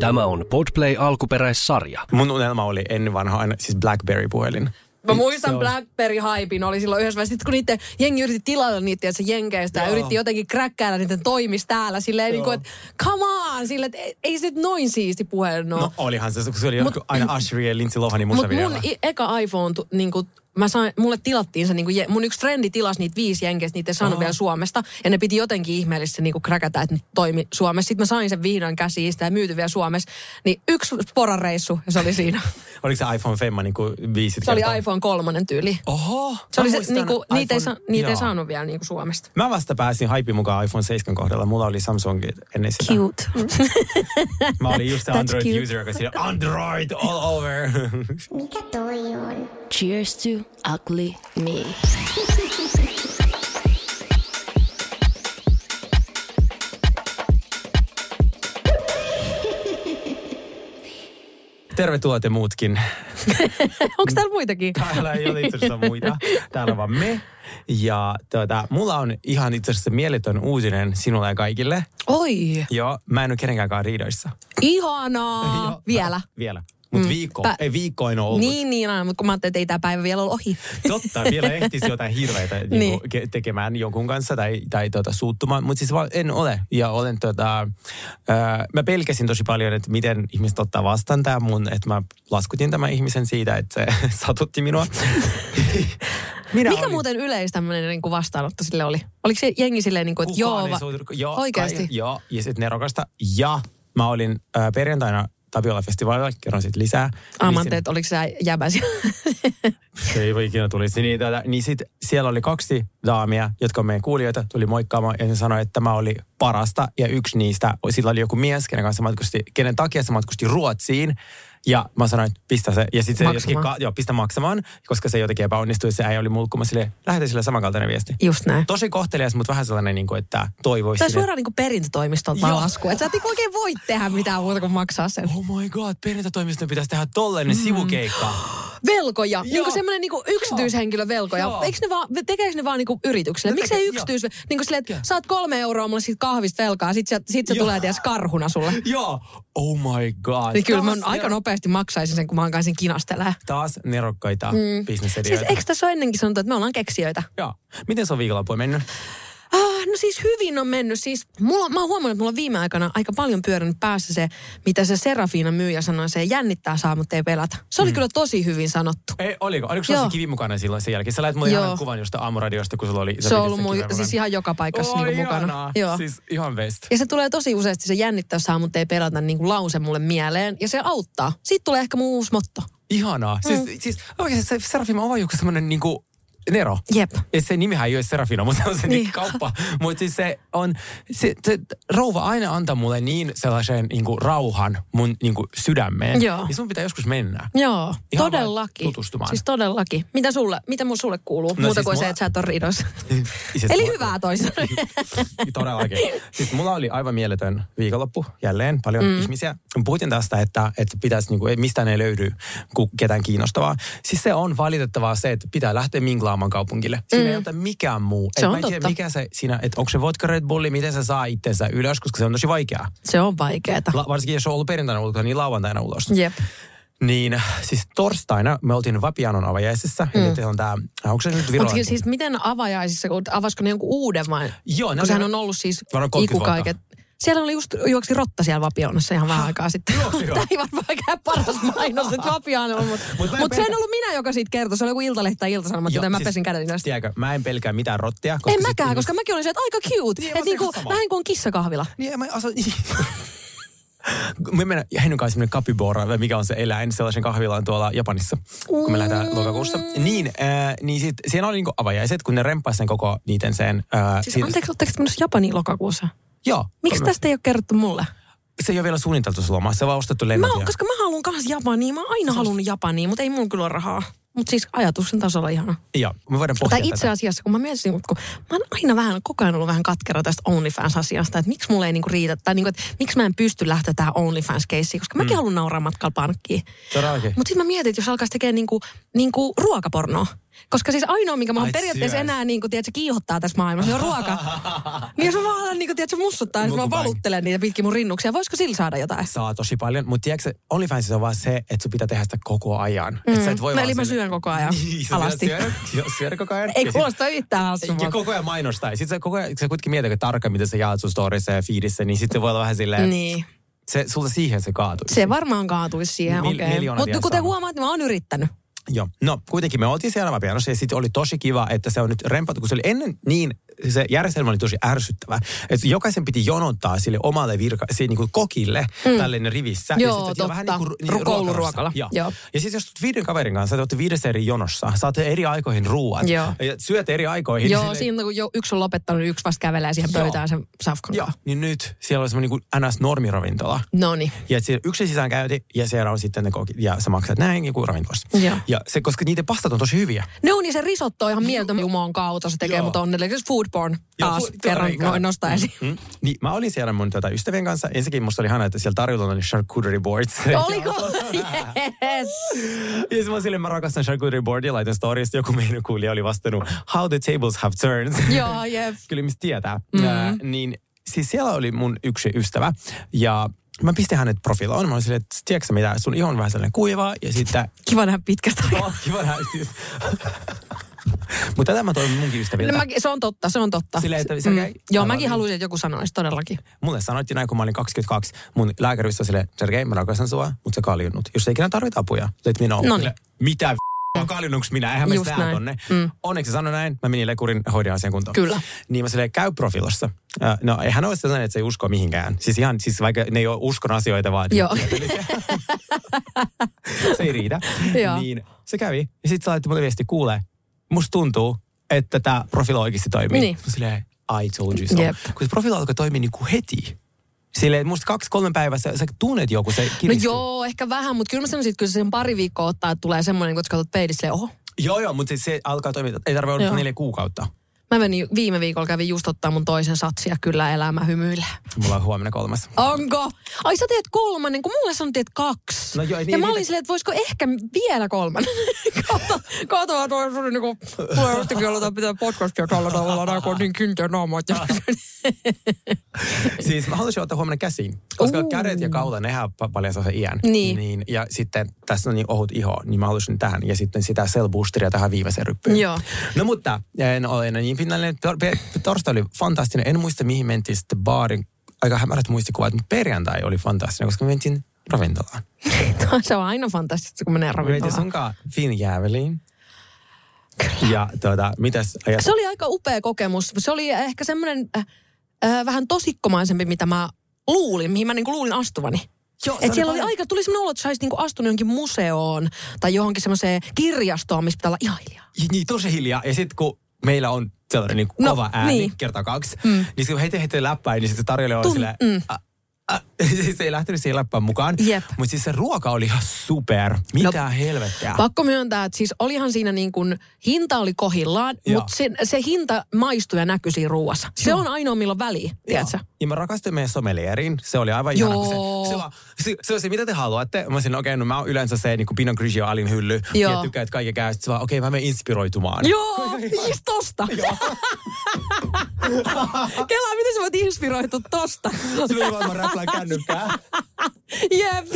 Tämä on Podplay alkuperäissarja. Mun unelma oli ennen vanha aina siis Blackberry-puhelin. Mä muistan Se on- Blackberry-haipin oli silloin yhdessä vaiheessa, kun niiden jengi yritti tilata niitä se jenkeistä ja Joo. yritti jotenkin kräkkäällä niiden toimis täällä silleen niin kuin, että come on, silleen, että ei, ei se nyt noin siisti puhelin ole. No olihan se, kun se oli Mut- Mut, aina Usher ja Lindsay Lohanin Mutta musavideolla. mun i- eka iPhone, tu, niin kuin, mä sain, mulle tilattiin se, niin kuin, mun yksi frendi tilasi niitä viisi jenkeistä, niitä ei saanut vielä Suomesta. Ja ne piti jotenkin ihmeellisesti niin kuin kräkätä, että ne toimi Suomessa. Sitten mä sain sen vihdoin käsiin sitä ja myyty vielä Suomessa. Niin yksi sporareissu ja se oli siinä. Oliko se iPhone Femma niin kuin viisi Se oli kertaa? iPhone kolmonen tyyli. Oho! Se oli se, niin kuin, niitä, ei, iPhone- sa, niitä ei saanut vielä niin kuin Suomesta. Mä vasta pääsin haipin mukaan iPhone 7 kohdalla. Mulla oli Samsung ennen sitä. Cute. Mä olin just se Android cute. user, joka siinä Android all over. Mikä toi on? Cheers to ugly me. Tervetuloa te muutkin. Onko täällä muitakin? Täällä ei ole itse asiassa muita. Täällä on vaan me. Ja tuota, mulla on ihan itse asiassa mieletön uutinen sinulle ja kaikille. Oi, Joo, mä en ole kenenkään riidoissa. ihanaa. Joo, Vielä. Vielä. Mutta Mm. viikko, Pä- ei viikko ole ollut. Niin, niin, aina, mutta kun mä ajattelin, että ei tämä päivä vielä ole ohi. Totta, vielä ehtisi jotain hirveitä Niin. niin. ke- tekemään jonkun kanssa tai, tai tota, suuttumaan, mutta siis vaan en ole. Ja olen tota, ää, mä pelkäsin tosi paljon, että miten ihmiset ottaa vastaan tämä mun, että mä laskutin tämän ihmisen siitä, että se satutti minua. Minä Mikä olin- muuten yleis tämmöinen niin kuin vastaanotto sille oli? Oliko se jengi silleen, niin kuin, että Kukaan joo, va- suutu- joo, oikeasti? Kai, joo, ja sitten nerokasta. Ja mä olin ää, perjantaina Tapiola-festivaalilla, kerron siitä lisää. Mä Niin oliko se jäbä siellä. Se ei voi ikinä tulisi. Niin, tuota, niin sit siellä oli kaksi daamia, jotka on meidän kuulijoita, tuli moikkaamaan ja se sanoi, että tämä oli parasta. Ja yksi niistä, sillä oli joku mies, kenen kanssa matkusti, kenen takia se matkusti Ruotsiin. Ja mä sanoin, että pistä se. Ja sitten se Maksamaan. jotenkin, ka- joo, pistä maksamaan, koska se jotenkin epäonnistui. Se äijä oli mulkkuma sille, lähetä sille samankaltainen viesti. Just näin. Tosi kohtelias, mutta vähän sellainen, niin kuin, että toivoisi. Tai sille- suoraan niin kuin perintötoimistolta Joo. lasku. Että sä et niinku oikein voi tehdä mitään muuta kuin maksaa sen. Oh my god, perintätoimiston pitäisi tehdä tollainen mm. sivukeikka. Velkoja. Niin Joo. kuin semmoinen niin yksityishenkilön velkoja. Joo. Eikö ne vaan, tekeekö ne vaan niin kuin yritykselle? Ne Miksei tekee- yksityis... Niin kuin silleen, että saat kolme euroa mulle siitä kahvista velkaa, sit se, sit se Joo. tulee ties karhuna sulle. Joo. Oh my god. Niin kyllä mä Taas aika nero- nopeasti maksaisin sen, kun mä alkaisin kinastella. Taas nerokkaita mm. Siis bisnesedioita. eikö tässä ole ennenkin sanottu, että me ollaan keksijöitä? Joo. Miten se on viikonloppu mennyt? Ah, no siis hyvin on mennyt. Siis mulla, mä oon huomannut, että mulla on viime aikana aika paljon pyörinyt päässä se, mitä se Serafina myyjä sanoi, se jännittää saa, mutta ei pelata. Se oli mm. kyllä tosi hyvin sanottu. Ei, oliko? Oliko sulla kivi mukana silloin sen jälkeen? Sä lait mulle ihan kuvan jostain aamuradiosta, kun sulla oli... Se on ollut mun, siis ihan joka paikassa Oi, niin mukana. Joo. Siis ihan best. Ja se tulee tosi useasti se jännittää saa, mutta ei pelata niin kuin lause mulle mieleen. Ja se auttaa. Siitä tulee ehkä mun uusi motto. Ihanaa. Siis, mm. siis oikeasti se Serafima on vaan joku semmoinen niinku Nero. Jep. Ja se nimihän ei ole Serafina, mutta se on se Niin. niin. kauppa. Mutta siis se on, se, se, rouva aina antaa mulle niin sellaisen niinku rauhan mun niinku sydämeen. Joo. Ja sun pitää joskus mennä. Joo, Ihan todellakin. tutustumaan. Siis todellakin. Mitä sulle, mitä mun sulle kuuluu? No Muuta siis kuin se, mulla- että sä et ole riidoissa. Siis Eli mulla- hyvää toisaalta. Todellakin. Siis mulla oli aivan mieletön viikonloppu jälleen, paljon mm. ihmisiä. Puhuttiin tästä, että, että pitäisi, niinku, ei- mistään ei löydy ku- ketään kiinnostavaa. Siis se on valitettavaa se, että pitää lähteä minglaamaan kaupungille. Siinä mm. ei ole mikään muu. Se Et on mä en tiedä, totta. mikä se siinä, että onko se vodka Red Bulli, miten se saa itsensä ylös, koska se on tosi vaikeaa. Se on vaikeeta. La, varsinkin jos on ollut perjantaina ulkona, niin lauantaina ulos. Jep. Niin siis torstaina me oltiin Vapianon avajaisissa. Mm. Eli on tää, onko se nyt? Mutta siis miten avajaisissa, avasko ne jonkun uuden vai? Joo, kun sehän on ollut siis Varmaan 30 ikukaiket. Siellä oli just juoksi rotta siellä Vapionnassa ihan vähän aikaa sitten. Tämä ei varmaan käy paras mainos, että Vapiano on. Mutta Mut mut se en pelkä- ollut minä, joka siitä kertoi. Se oli joku iltalehti tai iltasanomat, joten mä siis- pesin kädet näistä. Tiedätkö, mä en pelkää mitään rottia. Koska En mäkään, koska mäkin olin se, että aika cute. Niin, että niinku, vähän kuin kissakahvila. Niin, mä asun... Me mennään Hennyn kanssa semmoinen kapibora, vai mikä on se eläin, sellaisen kahvilaan tuolla Japanissa, kun me lähdetään lokakuussa. Niin, äh, niin sit, siinä oli niinku avajaiset, kun ne remppasi sen koko niiden sen... Äh, Siis anteeksi, oletteko te menossa Japaniin lokakuussa? Joo. Miksi tästä ei ole kerrottu mulle? Se ei ole vielä suunniteltu se loma, se on vaan ostettu Mä, lennot. ja- koska mä haluan kanssa Japaniin. Mä oon aina halunnut Japaniin, mutta ei mun kyllä ole rahaa. Mutta siis ajatuksen tasolla ihana. Joo, me voidaan pohtia Tai itse tätä. asiassa, kun mä mietin, kun mä oon aina vähän, koko ajan ollut vähän katkera tästä OnlyFans-asiasta, että miksi mulle ei niinku riitä, tai niinku, että miksi mä en pysty lähteä tähän OnlyFans-keissiin, koska mäkin mm. haluan nauraa matkalla pankkiin. Mutta sitten mä mietin, että jos alkaisi tekemään niinku, niinku ruokapornoa, Koska siis ainoa, mikä mua Ai, periaatteessa syös. enää niin kuin, tiedätkö, kiihottaa tässä maailmassa, on ruoka. niin jos mä vaan niin kuin, tiedätkö, mussuttaa, että mä valuttelen niitä pitkin mun rinnuksia, voisiko sillä saada jotain? Saa tosi paljon, mutta tiedätkö, OnlyFansissa on vaan se, että sun pitää tehdä sitä koko ajan. Mm. Et sä et voi No, eli mä syön koko ajan Niin, alasti. Syödä, koko ajan. Ei Ja kuulosta yhtään Ja hassummalta. koko ajan mainostaa. Sitten sä koko ajan, sä kuitenkin mietit tarkkaan, mitä sä jaat sun storissa ja feedissä, niin sitten se voi olla vähän silleen, Niin. se, sulta siihen se kaatuu. Se varmaan kaatuisi siihen, okei. miljoonat Mutta kuten huomaat, niin mä oon yrittänyt. Joo. No, kuitenkin me oltiin siellä pianossa ja sitten oli tosi kiva, että se on nyt rempattu, kun se oli ennen niin, se järjestelmä oli tosi ärsyttävä. Että jokaisen piti jonottaa sille omalle virka, siihen niin kuin kokille mm. tällainen rivissä. Joo, ja sit totta. Ru- kouluruokalla. Joo. Joo. Ja sitten jos tulet viiden kaverin kanssa, te olette viidessä eri jonossa, saatte eri aikoihin ruuat. Joo. Ja syötte eri aikoihin. Joo, Silleen- siinä kun jo, yksi on lopettanut, niin yksi vasta kävelee siihen pöytään sen safkan Joo, niin nyt siellä on semmoinen niin NS-normiravintola. No niin. Ja siellä yksi sisään käynti ja siellä on sitten ne kokit ja sä maksat näin niin kuin ravintolassa. Joo. Ja se, koska niiden pastat on tosi hyviä. Ne on niin se risotto on ihan mieltön jumoon kautta, se tekee Joo. mut onnelliseksi. Food porn Joo, taas fu- kerran noin nostaa esiin. Mm. Niin, mä olin siellä mun tota, ystävien kanssa. Ensinnäkin musta oli ihana, että siellä tarjolla oli charcuterie boards. Oliko? Yes. ja mä silleen, mä rakastan charcuterie boardia, laitan storista. Joku meidän kuulija oli vastannut, how the tables have turned. Joo, jep. Kyllä mistä tietää. Mm. Äh, niin siis siellä oli mun yksi ystävä ja mä pistin hänet profiloon. Mä olin silleen, että tiedätkö mitä, sun iho on vähän sellainen kuiva ja sitten Kiva nähdä pitkästä aikaa. Oh, kiva nähdä siis. Mutta tätä mä toivon munkin ystäviltä. No, mäkin, se on totta, se on totta. Silleen, että se- Joo, Aivan. mäkin haluaisin, että joku sanoisi todellakin. Mulle sanottiin näin, kun mä olin 22. Mun lääkäristä sille, Sergei, mä rakastan sua, mutta sä kaljunnut. Jos ei ikinä tarvita apuja, let me know. Noniin. Mitä v***a, kaljunnuks minä? Eihän mä Just sitä tonne. Mm. Onneksi sanoi näin. Mä menin lekurin hoidin asian kuntoon. Kyllä. Niin mä silleen, käy profilossa. Äh, No eihän ole sellainen, että se ei usko mihinkään. Siis ihan, siis vaikka ne ei ole uskon asioita, vaan... Joo. se ei riitä. Joo. niin se kävi. Ja sitten se laittoi mulle viesti, kuule, musta tuntuu, että tämä profiilo oikeasti toimii. Niin. Silleen, I told you so. Jep. Kun se profiilo alkoi toimia niin kuin heti. Silleen, että musta kaksi-kolme päivää sä, sä tunnet joku, se No kiristyy. joo, ehkä vähän, mutta kyllä mä sanoisin, että kyllä se sen pari viikkoa ottaa, että tulee semmoinen, kun sä katsot silleen, oho. Joo, joo, mutta se, se alkaa toimia. Ei tarvitse Joo. neljä kuukautta. Mä menin viime viikolla, kävin just ottaa mun toisen satsia, kyllä elämä hymyillä. Mulla on huomenna kolmas. Onko? Ai sä teet kolmannen, kun mulle sanottiin, että kaksi. No joo, ja niin, mä niin- olin silleen, että voisiko ehkä vielä kolmannen. kato, kato vaan toi sun niinku, tulee jostakin aloittaa pitää podcastia tällä tavalla, nää kun on niin kiinteä naama. että- Siis mä haluaisin ottaa huomenna käsiin. Koska Uu. kädet ja kaula, nehän pa- paljastaa sen iän. Niin. niin. Ja sitten tässä on niin ohut iho, niin mä haluaisin tähän. Ja sitten sitä cell boosteria tähän viimeiseen ryppyyn. Joo. No mutta, en ole enää niin pinnallinen. Tor- Torstai oli fantastinen. En muista mihin mentiin sitten baarin. Aika hämärät muistikuvat, mutta perjantai oli fantastinen, koska me mentiin ravintolaan. se on aina fantastista, kun menee Me mentiin ravintolaan. sunkaan Finjääveliin. Ja tuota, mitäs ajat? Se oli aika upea kokemus. Se oli ehkä semmoinen äh, äh, vähän tosikkomaisempi, mitä mä luulin, mihin mä niinku luulin astuvani. Joo, Et siellä oli paljon- aika, tuli semmoinen olo, että sä niinku astunut johonkin museoon tai johonkin semmoiseen kirjastoon, missä pitää olla ihan hiljaa. Niin, tosi hiljaa. Ja sitten kun meillä on sellainen niin No, kova ääni, niin. kerta kaksi, mm. niin sitten kun heitä heitä läppäin, niin sitten tarjoilija oli Tun- silleen, mm. "Ä, ä." siis se ei lähtenyt siihen läppään mukaan. Jep. Mutta siis se ruoka oli ihan super. Mitä no, helvettiä. Pakko myöntää, että siis olihan siinä niin kuin, hinta oli kohillaan, Joo. mutta se, se hinta maistui ja näkyi siinä ruuassa. Se on ainoa, milloin väliä, tiedätkö? Ja mä rakastuin meidän sommelieriin. Se oli aivan ihana, kun Joo. se, se, vaan, se, se, on se, mitä te haluatte. Mä sanoin, okei, okay, no mä oon yleensä se niin kuin Pinot Grigio alin hylly. Joo. Ja tykkää, että kaikki käy. Sitten se vaan, okei, okay, mä menen inspiroitumaan. Joo, just tosta. Kelaa, miten sä voit inspiroitua tosta? Silloin vaan mä räplään kännykkää. Jep.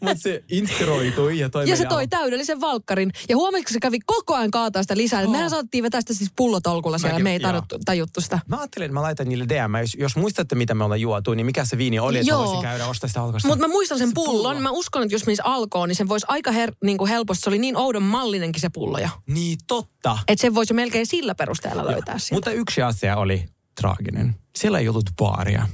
Mutta se inspiroitui ja toi Ja se toi täydellisen valkkarin. Ja huomasitko, se kävi koko ajan kaataa sitä lisää. Oh. Mehän saatiin vetää sitä siis pullotolkulla siellä. Mäkin, Me ei joo. tajuttu, sitä. Mä ajattelin, että mä laitan niille DM. Jos, jos muistatte, mitä me ollaan juotu, niin mikä se viini oli, että Joo. voisin käydä ostaa sitä alkosta. Mutta mä muistan sen Se pullon. pullo. Mä uskon, että jos menisi alkoon, niin sen voisi aika her- niin kuin helposti. Se oli niin oudon mallinenkin se pullo jo. Niin, totta. Että sen voisi melkein sillä perusteella löytää. Mutta yksi asia oli traaginen. Siellä ei ollut baaria.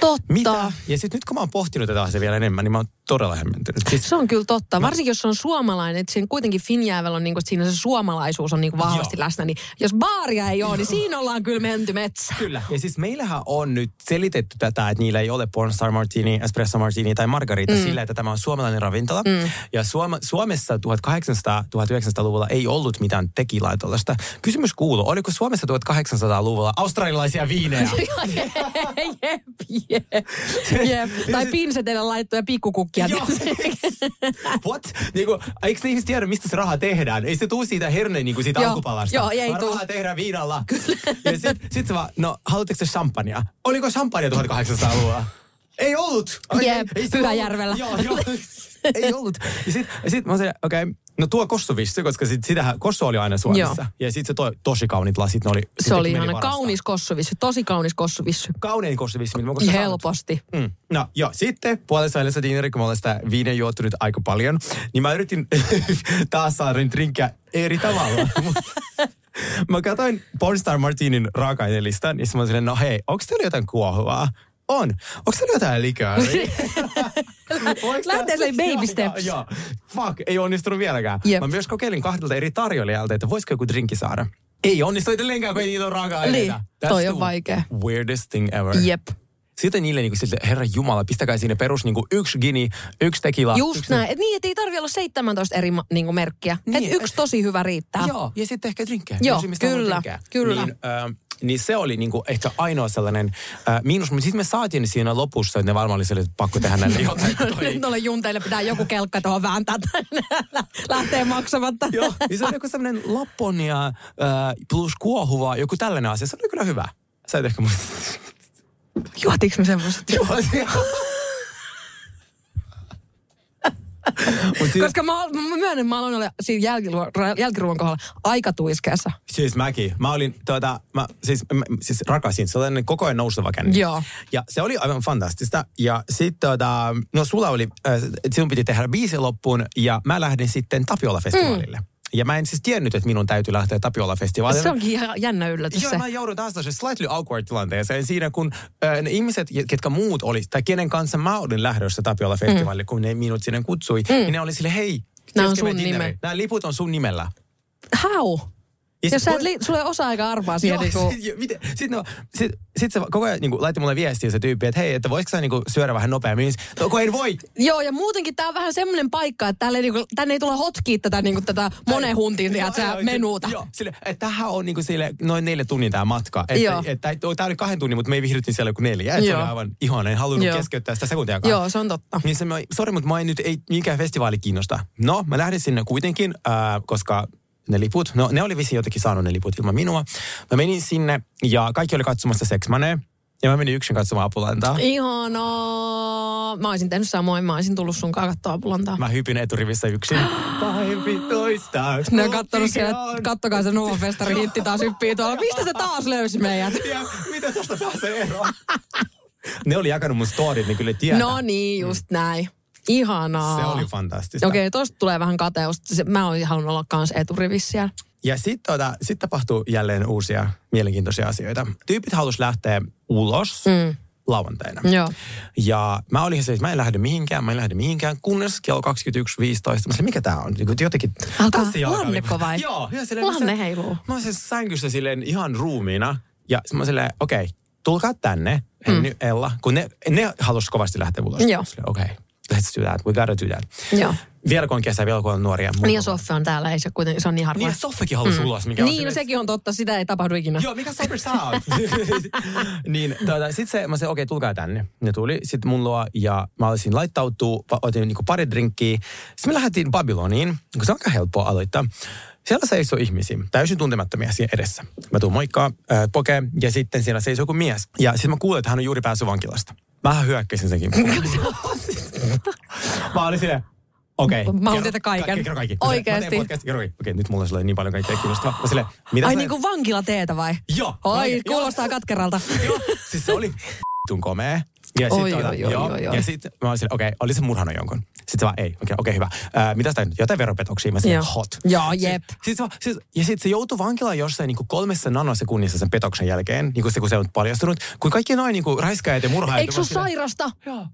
Totta. Mitä? Ja sitten nyt kun mä oon pohtinut tätä asiaa vielä enemmän, niin mä oon todella hämmentynyt. Siis, Se on kyllä totta. Varsinkin jos on suomalainen, että siinä kuitenkin Finjäävel on niinku, että siinä se suomalaisuus on niinku vahvasti Joo. läsnä. Niin jos baaria ei ole, niin siinä ollaan kyllä menty metsä. Kyllä. Ja siis meillähän on nyt selitetty tätä, että niillä ei ole pornstar martini, espresso martini tai margarita mm. sillä, että tämä on suomalainen ravintola. Mm. Ja Suoma, Suomessa 1800-1900-luvulla ei ollut mitään tekilaa tuollaista. Kysymys kuuluu, oliko Suomessa 1800-luvulla australialaisia viinejä? jep, jep. jep. Tai pinseteillä laittoja pikkukukkia kaikkia. Joo. What? Niinku, eikö ne ihmiset tiedä, mistä se raha tehdään? Ei se tuu siitä herneen niinku siitä Joo. alkupalasta. Joo, ei vaan tuu. rahaa tehdään viinalla. Ja sit, sit se vaan, no haluatteko se champagnea? Oliko champagnea 1800-luvulla? Ei ollut. Ai, Jep, ei- ei se Pyhäjärvellä. Joo, joo. ei ollut. Ja sit, ja sit mä olin okei, okay, no tuo kossuvissi, koska sit, sitähän, kossu oli aina Suomessa. Joo. Ja sit se toi tosi kauniit lasit, ne oli... Se oli ihana varastaa. kaunis kossuvissy, tosi kaunis kossuvissy. Kaunein kossuvissi, mitä mä koskaan saanut. Helposti. Mm. No joo, sitten puolessa välissä diineri, kun mä olen sitä viiniä juottunut aika paljon, niin mä yritin taas saada niitä drinkkejä eri tavalla. mä katsoin Pornstar Martinin raaka-ainelistan, ja sitten mä olin no hei, onko teillä jotain kuohuvaa? On. Onko teillä jotain tää- Lähtee silleen baby steps. Joo. Fuck, ei onnistunut vieläkään. Jep. Mä myös kokeilin kahdelta eri tarjoilijalta, että voisiko joku drinkki saada. Ei onnistu edelleenkään, kun ei niitä ole raaka-aineita. Niin, That's toi on vaikea. Weirdest thing ever. Jep. Sitten niille niin kuin, herra Jumala, pistäkää sinne perus niin kuin yksi gini, yksi tekila. Just yksi näin. Et niin, että ei tarvi olla 17 eri ma- niinku merkkiä. Niin, et yksi et- tosi hyvä riittää. Joo, ja sitten ehkä drinkkejä. Joo, kyllä, kyllä. Niin, äh, niin se oli niinku ehkä ainoa sellainen äh, miinus. Mutta sitten me saatiin siinä lopussa, että ne varmaan oli sille, että pakko tehdä näille jotain. toi- Nyt noille junteille pitää joku kelkka tuohon vääntää tänne. Lähtee maksamatta. Joo, niin se oli joku sellainen lapponia äh, plus kuohuva, joku tällainen asia. Se oli kyllä hyvä. Sä et ehkä muista. Juotiinko me semmoiset? Mut siis, Koska mä, mä myönnän, mä aloin olla siinä jälkiruoan, jälkiruoan kohdalla aika tuiskeessa. Siis mäkin. Mä olin, tuota, mä, siis, mä, siis rakasin sellainen koko ajan nouseva känni. Joo. Ja se oli aivan fantastista. Ja sitten tuota, no sulla oli, äh, sinun piti tehdä biisi loppuun ja mä lähdin sitten Tapiola-festivaalille. Mm. Ja mä en siis tiennyt, että minun täytyy lähteä Tapiola-festivaalille. Se onkin jännä yllätys Joo, mä joudun taas slightly awkward tilanteeseen siinä, kun äh, ne ihmiset, ketkä muut oli, tai kenen kanssa mä olin lähdössä Tapiola-festivaalille, mm. kun ne minut sinne kutsui, mm. niin ne oli sille, hei, Nää on sun nime. Nämä liput on sun nimellä. How? Ja Jos sit sä et li- sulla ei osa aika arpaa siihen niinku... Sitten no, sit, sit se koko ajan niinku, laittoi mulle viestiä se tyyppi, että hei, että voisiko sä niinku, syödä vähän nopeammin. No, kun en voi. Joo, ja muutenkin tää on vähän semmoinen paikka, että täällä ei, niinku, tänne ei tulla hotkii tätä, niinku, tätä monen huntin Joo, tiedätkö, joo, menuuta. Joo, sille, että tämähän on niinku sille, noin neljä tunnin tämä matka. Että, Joo. että, että, tämä oli kahden tunnin, mutta me ei viihdyttiin siellä kuin neljä. Että se Joo. oli aivan ihana, en halunnut Joo. keskeyttää sitä sekuntiakaan. Joo, se on totta. Niin se, sori, mutta mä en nyt, ei mikään festivaali kiinnosta. No, mä lähdin sinne kuitenkin, äh, koska ne liput, no ne oli vissiin jotenkin saanut ne liput ilman minua. Mä menin sinne ja kaikki oli katsomassa Sex Money. Ja mä menin yksin katsomaan Apulantaa. Ihanaa. Mä olisin tehnyt samoin. Mä olisin tullut sun katsoa apulantaa. Mä hypin eturivissä yksin. Pahempi toista. Ne on kattonut siellä, kattokaa se Nova Festari hitti taas hyppii tuolla. Mistä se taas löysi meidät? Ja mitä tästä pääsee eroon? ne oli jakanut mun storit, niin kyllä tietää. No niin, just näin. Ihanaa. Se oli fantastista. Okei, tosta tulee vähän kateusta. Se- Mä olisin halunnut olla kans eturivissä siellä. Ja sitten tota, sit tapahtuu jälleen uusia mielenkiintoisia asioita. Tyypit halus lähteä ulos mm. lauantaina. Joo. Ja mä olin se, että mä en lähde mihinkään, mä en lähde mihinkään, kunnes kello 21.15. Mä sanoin, mikä tää on? Niin kuin jotenkin... Alkaa lanneko vai? Joo. Silleen, Lanne mä- heiluu. Mä olin siis sängyssä silleen ihan ruumiina. Ja mä olin silleen, okei, okay, tulkaa tänne, Henny, mm. Ella. Kun ne, ne halusi kovasti lähteä ulos. Joo. Okei, okay, let's do that, we gotta do that. Joo. Vielä kun on kesä, vielä kun on nuoria. Niin ja Soffe on täällä, ei se kuitenkin, se on niin harvoin. Niin ja Soffekin halusi mm. ulos. Mikä on Niin, no silleen- sekin on totta, sitä ei tapahdu ikinä. Joo, mikä sä oot? niin, tuota, sit se, mä sanoin, okei, okay, tulkaa tänne. Ne tuli sitten mun luo ja mä olisin laittautua, otin niinku pari drinkkiä. Sitten me lähdettiin Babyloniin, kun se on aika helppoa aloittaa. Siellä seisoo ihmisiä, täysin tuntemattomia siinä edessä. Mä tuun moikkaa, äh, poke, ja sitten siellä seisoo joku mies. Ja sitten mä kuulin, että hän on juuri päässyt vankilasta. Mä hyökkäsin senkin. mä olin silleen, Okei. Mä haluan tietää kaiken. ka- Kerro kaikki. Oikeesti. Okei, nyt mulla on niin paljon kaikkea kiinnostavaa. Mä silleen, mitä Ai sä- niin kuin vankila teetä vai? Joo. Oi, Joo. kuulostaa katkeralta. Joo, siis se oli tun komea. Ja Oi, sit, oi, oi, joo, oi, oi. Ja sitten mä olin okei, okay, oli se murhannut jonkun. Sitten se vaan, ei, okei, okay, okay, hyvä. Ää, mitä sitä nyt? Jotain veropetoksia. Mä sanoin, hot. Joo, jep. Sit, sit, se vaan- sit, ja sitten se joutui vankilaan jossain niin kuin kolmessa nanosekunnissa sen petoksen jälkeen, niin kuin se, kun se on paljastunut. Kun kaikki noin niin kuin raiskaajat ja murhaajat... Eikö silleen- sairasta? Joo.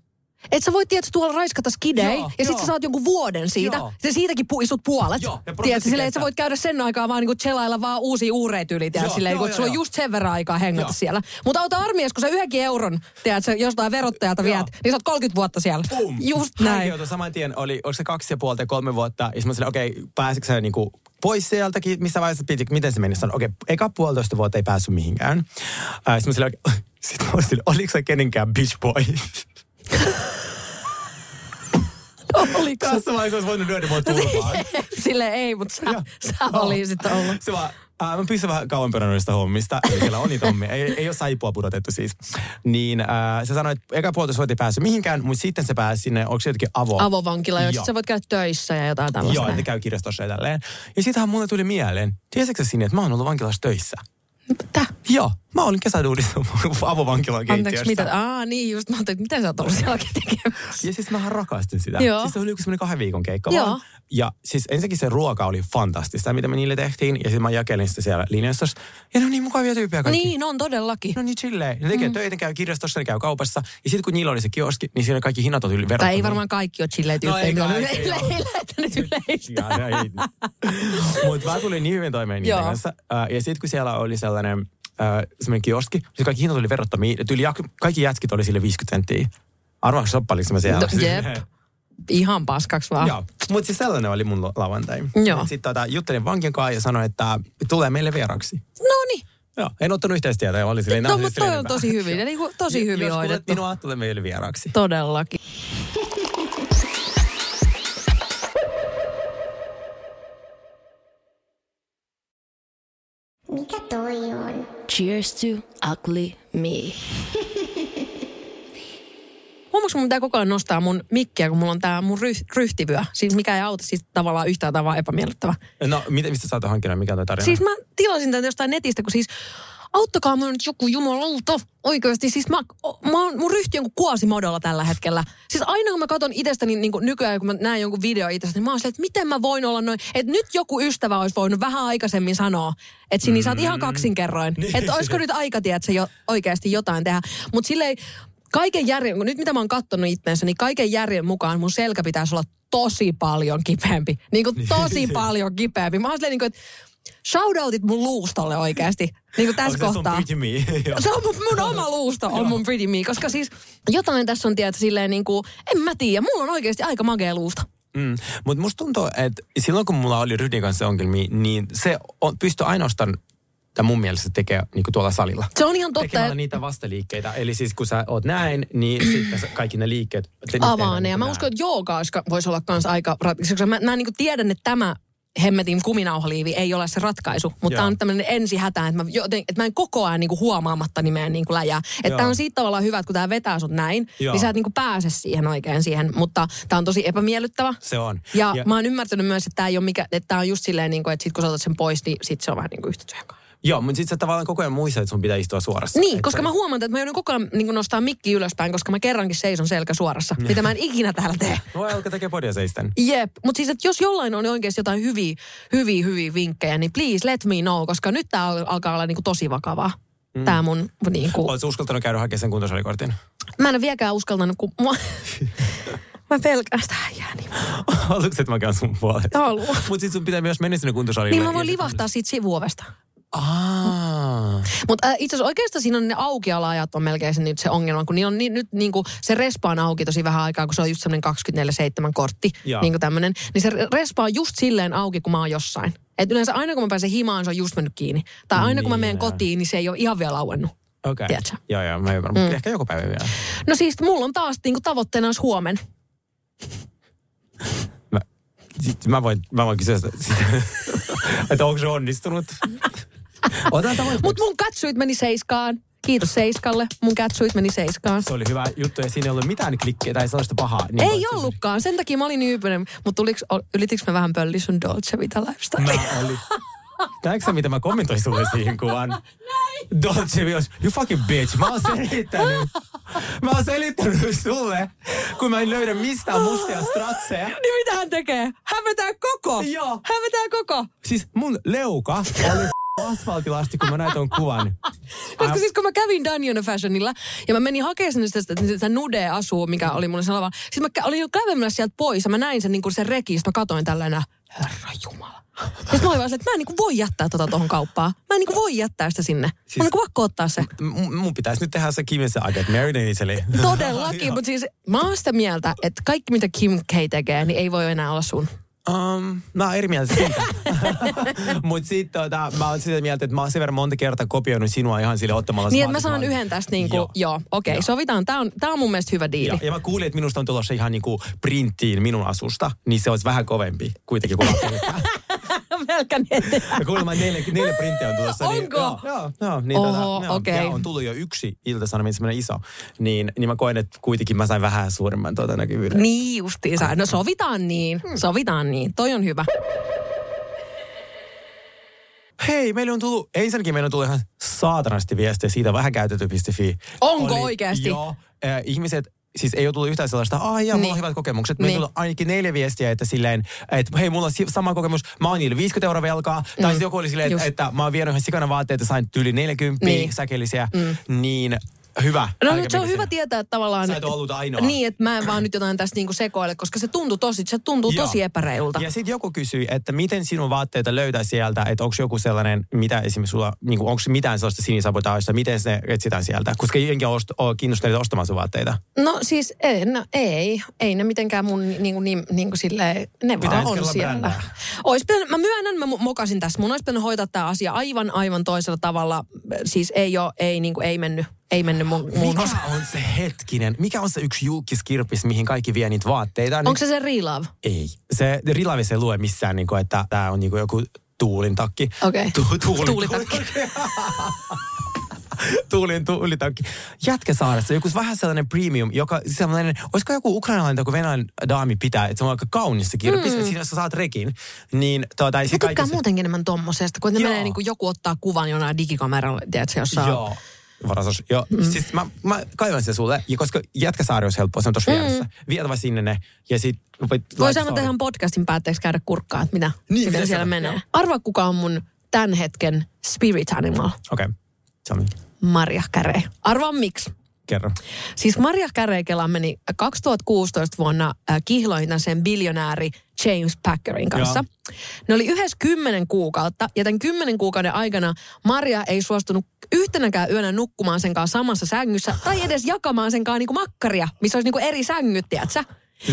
Et sä voit tietysti tuolla raiskata skidei, Joo, ja sit joo. sä saat jonkun vuoden siitä. Joo. Ja siitäkin pu- istut puolet. Joo, ja Tiedätkö, silleen, että sä voit käydä sen aikaa vaan niinku chelailla vaan uusia uureita yli, tiedätkö, Joo, silleen, joo, kun joo, sulla on joo. just sen verran aikaa hengata Joo. siellä. Mutta auta armias, kun sä yhdenkin euron, tiedätkö, jostain verottajalta Joo. viet, niin sä oot 30 vuotta siellä. Boom. Just näin. joutui saman tien, oli, oliko se kaksi ja puolta tai kolme vuotta. Ja mä okei, okay, pääsikö sä niinku pois sieltäkin, missä vaiheessa piti, miten se meni? Sanoin, okei, okay, eka puolitoista vuotta ei päässyt mihinkään. Äh, sitten mä sanoin, okay. sitten mä olin, oliko sä kenenkään bitch boy? Oliko? Tässä vaiheessa olisi voinut lyödä mua turpaan. Sille ei, mutta sä, sä Joo. olisit ollut. Se vaan, äh, mä pystyn vähän kauempana noista hommista. Eli siellä on niitä hommia. Ei, ei ole saipua pudotettu siis. Niin äh, se sanoi, että eka puolitoista vuotta ei päässyt mihinkään, mutta sitten se pääsi sinne, onko se jotenkin avo? Avovankila, jossa sä voit käydä töissä ja jotain tällaista. Joo, että käy kirjastossa ja tälleen. Ja sittenhän mulle tuli mieleen, tiesitkö sinne, että mä oon ollut vankilassa töissä? Mitä? Joo, mä olin kesäduudissa avovankilan Anteeksi, keittiössä. mitä? Aa, niin just. Mä ajattelin, että mitä sä oot ollut sielläkin tekemässä? Ja siis mä rakastin sitä. Joo. Siis se oli yksi semmoinen kahden viikon keikka Joo. vaan. Ja siis ensinnäkin se ruoka oli fantastista, mitä me niille tehtiin. Ja sitten mä jakelin sitä siellä linjastossa. Ja ne on niin mukavia tyyppejä kaikki. Niin, on todellakin. No niin chilleen. Ne tekee mm. töitä, käy kirjastossa, ne käy kaupassa. Ja sitten kun niillä oli se kioski, niin siinä kaikki hinnat on yli verrattuna. Tai ei varmaan kaikki ole chilleen No ei tyyppejä, mitä on kaikki, yleistä. Mutta mä tulin niin hyvin toimeen niiden kanssa. Ja sitten kun siellä oli sellainen äh, semmoinen kioski, niin kaikki hinnat oli verrattomia. Tyyli, kaikki jätskit oli sille 50 senttiä. Arvaa, shoppailiksi mä siellä. No, jep. Ihan paskaksi vaan. Joo, mutta siis sellainen oli mun lauantai. Joo. Sitten tota, juttelin vankin kanssa ja sanoin, että tulee meille vieraksi. No niin. Joo, en ottanut yhteistyötä ja oli silleen, No, "Nää mutta silleen toi on enempää." tosi hyvin. Niinku tosi hyvin hoidettu. minua, tule meille vieraksi. Todellakin. Cheers to ugly me. Huomaatko, mun pitää koko ajan nostaa mun mikkiä, kun mulla on tää mun ryh, ryhtivyö. Siis mikä ei auta siis tavallaan yhtään tai vaan epämiellyttävä. No, mitä, mistä sä oot hankkinut, mikä on toi tarina? Siis mä tilasin tätä jostain netistä, kun siis auttakaa mun nyt joku jumalauta. Oikeasti, siis mä, mä oon, mun ryhti on kuin kuosimodolla tällä hetkellä. Siis aina kun mä katson itsestäni niin kuin nykyään, kun mä näen jonkun video itsestäni, niin mä oon silleen, että miten mä voin olla noin. Että nyt joku ystävä olisi voinut vähän aikaisemmin sanoa, että Sini, sä oot ihan kaksinkerroin. Että olisiko nyt aika, että se jo oikeasti jotain tehdä. Mutta silleen, kaiken järjen, kun nyt mitä mä oon kattonut itteensä, niin kaiken järjen mukaan mun selkä pitäisi olla tosi paljon kipeämpi. Niin kuin tosi paljon kipeämpi. Mä oon silleen niin kuin, että shoutoutit mun luustolle oikeasti. Niin kuin tässä se kohtaa. pretty me? Se on mun, mun oma luusto, on mun pretty me, koska siis jotain tässä on tietää silleen niin kuin, en mä tiedä, mulla on oikeasti aika magea luusto. Mm. Mutta musta tuntuu, että silloin kun mulla oli ryhdin kanssa ongelmia, niin se on, pystyi ainoastaan tai mun mielestä tekee niin tuolla salilla. Se on ihan totta. Tekemällä niitä vastaliikkeitä. Eli siis kun sä oot näin, niin sitten kaikki ne liikkeet... te- avaa ne. Ja niin mä kuin uskon, näin. että jooga voisi olla kans aika koska Mä, mä niin tiedän, että tämä hemmetin kuminauhaliivi ei ole se ratkaisu, mutta tämä on tämmöinen ensihätä, että mä, joten, että mä en koko ajan niin huomaamatta nimeen niin läjää. Että tämä on siitä tavallaan hyvä, että kun tämä vetää sut näin, Joo. niin sä et niin pääse siihen oikein siihen, mutta tämä on tosi epämiellyttävä. Se on. Ja, ja mä oon ymmärtänyt myös, että tämä ole mikä, että on just silleen, niin kuin, että sit kun sä otat sen pois, niin sit se on vähän niin kuin yhtä kanssa. Joo, mutta sitten sä tavallaan koko ajan muistat, että sun pitää istua suorassa. Niin, Et koska sä- mä huomaan, että mä joudun koko ajan niin nostaa mikki ylöspäin, koska mä kerrankin seison selkä suorassa, mitä mä en ikinä täällä tee. Voi alkaa tekee podia seisten. Jep, mutta siis, että jos jollain on oikeasti jotain hyviä, hyviä, hyviä vinkkejä, niin please let me know, koska nyt tää al- alkaa olla niinku tosi vakavaa. Mm. Tää mun niinku... Oletko uskaltanut käydä hakemaan sen kuntosalikortin? Mä en ole vieläkään uskaltanut, kun mua... mä pelkään sitä äijää niin. Haluatko, että mä käyn sun puolesta? Haluan. Mutta sitten sun pitää myös mennä sinne kuntosalille. Niin mä voin sit- livahtaa siitä sivuovesta. Mutta äh, itse asiassa oikeastaan siinä on ne aukialaajat on melkein se, nyt se ongelma, kun niillä on niin, nyt niin kuin se respa on auki tosi vähän aikaa, kun se on just semmoinen 24-7 kortti, Joo. niin kuin tämmöinen. Niin se respa on just silleen auki, kun mä oon jossain. Et yleensä aina kun mä pääsen himaan, se on just mennyt kiinni. Tai aina kun mä Niin, menen joo. kotiin, niin se ei ole ihan vielä lauennut. Okei. Tiedätkö? Joo, joo, mä ymmärrän. Mm. Ehkä joku päivä vielä. No siis mulla on taas niin kuin tavoitteena olisi huomen. Mä, mä, voin, mä voin kysyä sitä että onko se onnistunut. Mutta mun catsuit meni seiskaan. Kiitos Seiskalle. Mun catsuit meni seiskaan. Se oli hyvä juttu ja siinä ei ollut mitään klikkejä tai sellaista pahaa. Niin Ei ollutkaan. Sen takia mä olin yypyinen. Mutta ylitikö mä vähän pölli sun Dolce Vita lifestyle? Mä olin. Näetkö sä, mitä mä kommentoin sulle siihen kuvaan? Dolce Vios, you fucking bitch. Mä oon selittänyt. Mä oon selittänyt sulle, kun mä en löydä mistään mustia stratseja. Niin mitä hän tekee? Hän vetää koko. Joo. Hän vetää koko. Siis mun leuka oli asfaltilasti, kun mä näin ton kuvan. Koska siis kun mä kävin Daniel Fashionilla ja mä menin hakemaan sinne sitä, sitä, sitä nude asua, mikä oli mulle sellainen. Siis mä olin jo kävelemässä sieltä pois ja mä näin sen, niin kuin sen reki, mä katoin tällainen, herra jumala. Ja mä olin vaan että mä en niin kuin voi jättää tota tohon kauppaan. Mä en niin kuin voi jättää sitä sinne. Siis... Mun on niin kuin pakko ottaa se. M- mun pitäisi nyt tehdä se Kimin se I get married in Italy. Todellakin, mutta siis mä oon sitä mieltä, että kaikki mitä Kim K tekee, niin ei voi enää olla sun. Um, mä oon eri mieltä siitä. Mutta sitten tota, mä oon sitä mieltä, että mä oon sen verran monta kertaa kopioinut sinua ihan sille ottamalla Niin, että mä saan yhden tästä niinku, Joo. joo, okei, okay, sovitaan. Tää on, tää on mun mielestä hyvä diili. Ja, ja mä kuulin, että minusta on tulossa ihan niinku printtiin minun asusta, niin se olisi vähän kovempi kuitenkin kuin pelkkää. Pelkän eteen. Ja kuulemma neljä, neljä printtiä on tulossa. Niin, Onko? Joo, joo, joo niin Oho, tota, joo. Ja on tullut jo yksi ilta semmoinen iso. Niin, niin mä koen, että kuitenkin mä sain vähän suuremman tuota näkyvyyden. Niin justiinsa. No sovitaan niin, sovitaan niin. Toi on hyvä. Hei, meillä on tullut, ensinnäkin meillä on tullut ihan saatanasti viestejä siitä vähän käytetty.fi. Onko oikeasti? Joo, äh, ihmiset, siis ei ole tullut yhtään sellaista, ai ja mulla on Niin. hyvät kokemukset. Meillä Niin. on tullut ainakin neljä viestiä, että silleen, että hei, mulla on sama kokemus, mä oon niille 50 euroa velkaa. Tai sitten joku oli silleen, Mm. Että, että mä oon vienyt ihan sikana vaatteita, sain yli 40 Niin. säkellisiä. Niin hyvä. No nyt se on hyvä tietää että tavallaan... Sä et ollut ainoa. Niin, että mä en vaan nyt jotain tästä niinku sekoile, koska se tuntuu tosi, se tuntuu Joo. tosi epäreilulta. Ja sitten joku kysyi, että miten sinun vaatteita löytää sieltä, että onko joku sellainen, mitä esimerkiksi sulla, niin onko mitään sellaista sinisabotaista, miten se etsitään sieltä, koska ei jenkin ole ost- ole kiinnostuneita ostamaan sun vaatteita. No siis ei, no, ei, ei ne mitenkään mun niinku, niin, niinku silleen, ne vaan on siellä. brändää? Ois pitänyt, mä myönnän, mä mo- mokasin tässä. Mun olisi pitänyt hoitaa tämä asia aivan, aivan toisella tavalla. Siis ei ole, ei, niinku, ei mennyt, ei mennyt mun, mun Mikä osa. on se hetkinen, mikä on se yksi julkiskirpis, mihin kaikki vie niitä vaatteita? Onko se se relove? Ei. Se Rilavissa ei lue missään, niin kuin, että tämä on niin kuin joku tuulin takki. Okei. Tu, tuulin, Tuulitakki. tuulin tuulitakki. Jätkäsaaressa joku vähän sellainen premium, joka sellainen, olisiko joku ukrainalainen tai venäläinen daami pitää, että se on aika kaunis se kirpis, mm. siinä sä saat rekin. Niin tuota, ei Mä se tykkään kaikessa- muutenkin enemmän tommosesta, kun ne menee niin kuin joku ottaa kuvan jonain digikameralla, tiedätkö, jossa Joo. Varasas. Joo, mm. siis mä, mä kaivan sen sulle, ja koska Jätkäsaari olisi helppoa, se on tuossa mm. vieressä. Vaan sinne ne, ja sit voit Voi sanoa tähän podcastin päätteeksi käydä kurkkaa, että mitä, Niin, mitä siellä menee. joo. Arvaa, kuka on mun tämän hetken spirit animal. Okei, okay. Sami, Marja Kärei. Arvaa miksi. kerro. Siis Marja Käreikela meni 2016 vuonna äh, kihloihin sen biljonääri James Packerin kanssa. Ne oli yhdessä kymmenen kuukautta ja tämän kymmenen kuukauden aikana Marja ei suostunut yhtenäkään yönä nukkumaan sen kanssa samassa sängyssä tai edes jakamaan sen kanssa niinku makkaria, missä olisi niinku eri sängyt, tiedätkö?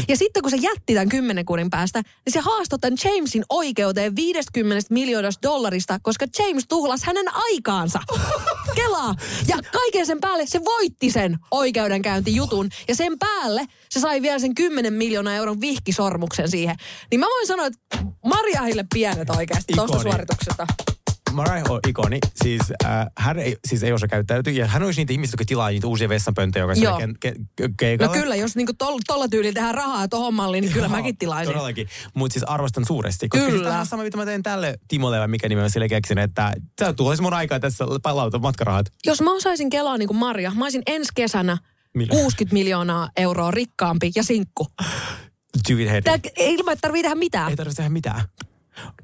Ja sitten kun se jätti tämän kymmenen kuuden päästä, niin se haastoi tämän Jamesin oikeuteen 50 miljoonasta dollarista, koska James tuhlas hänen aikaansa. Kelaa! Ja kaiken sen päälle se voitti sen oikeudenkäyntijutun. Ja sen päälle se sai vielä sen 10 miljoonaa euron vihkisormuksen siihen. Niin mä voin sanoa, että Marjahille pienet oikeasti tuosta suorituksesta. Mariah on ikoni. Siis, äh, hän ei, siis ei osaa käyttäytyä. Ja hän olisi niitä ihmisiä, jotka tilaa niitä uusia vessanpönttejä Joo. jokaiselle ke, ke, No kyllä, jos niinku tol, tolla tyylillä tehdään rahaa tohon malliin, niin kyllä mäkin tilaisin. Todellakin. Mutta siis arvostan suuresti. Koska Kyllä. Siis tämä on sama, mitä mä teen tälle Timolle, vai mikä nimi mä sille keksin, että sä tuhlaisi mun aikaa tässä palauta matkarahat. Jos mä osaisin kelaa niin kuin Marja, mä olisin ensi kesänä Millä? 60 miljoonaa euroa rikkaampi ja sinkku. Tää, ilman, että tarvii tehdä mitään. Ei tarvitse tehdä mitään.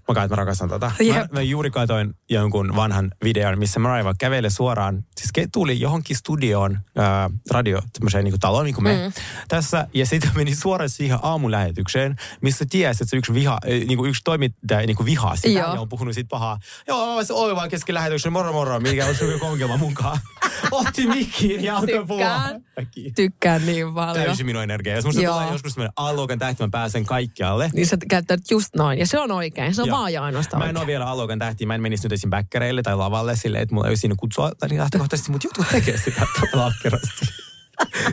Mä kai, että mä rakastan tota. Mä, Jep. mä juuri katsoin jonkun vanhan videon, missä Mariah kävelee suoraan. Siis tuli johonkin studioon, ää, radio, tämmöiseen niin taloon, niin kuin me mm. tässä. Ja sitten meni suoraan siihen aamulähetykseen, missä tiesi, että se yksi, viha, äh, niin kuin yksi toimittaja niin kuin vihaa sitä. Joo. Ja on puhunut siitä pahaa. Joo, mä oon vaan kesken lähetyksen, moro moro, mikä on joku ongelma munkaan. Otti mikkiin ja alkoi puhua. Tykkään. Niin paljon. Täysin minun energiaa. Jos musta tulee joskus tämmöinen A-luokan tähti, mä pääsen kaikkialle. Niin sä käytät just noin. Ja se on oikein. Se on Joo. vaan ja ainoastaan Mä en ole oikein. vielä A-luokan tähti, mä en menisi nyt esim. bäkkäreille tai lavalle silleen, että mulla ei ole siinä kutsua niin lähtökohtaisesti, mutta jotkut tekee sitä todella ahkerasti.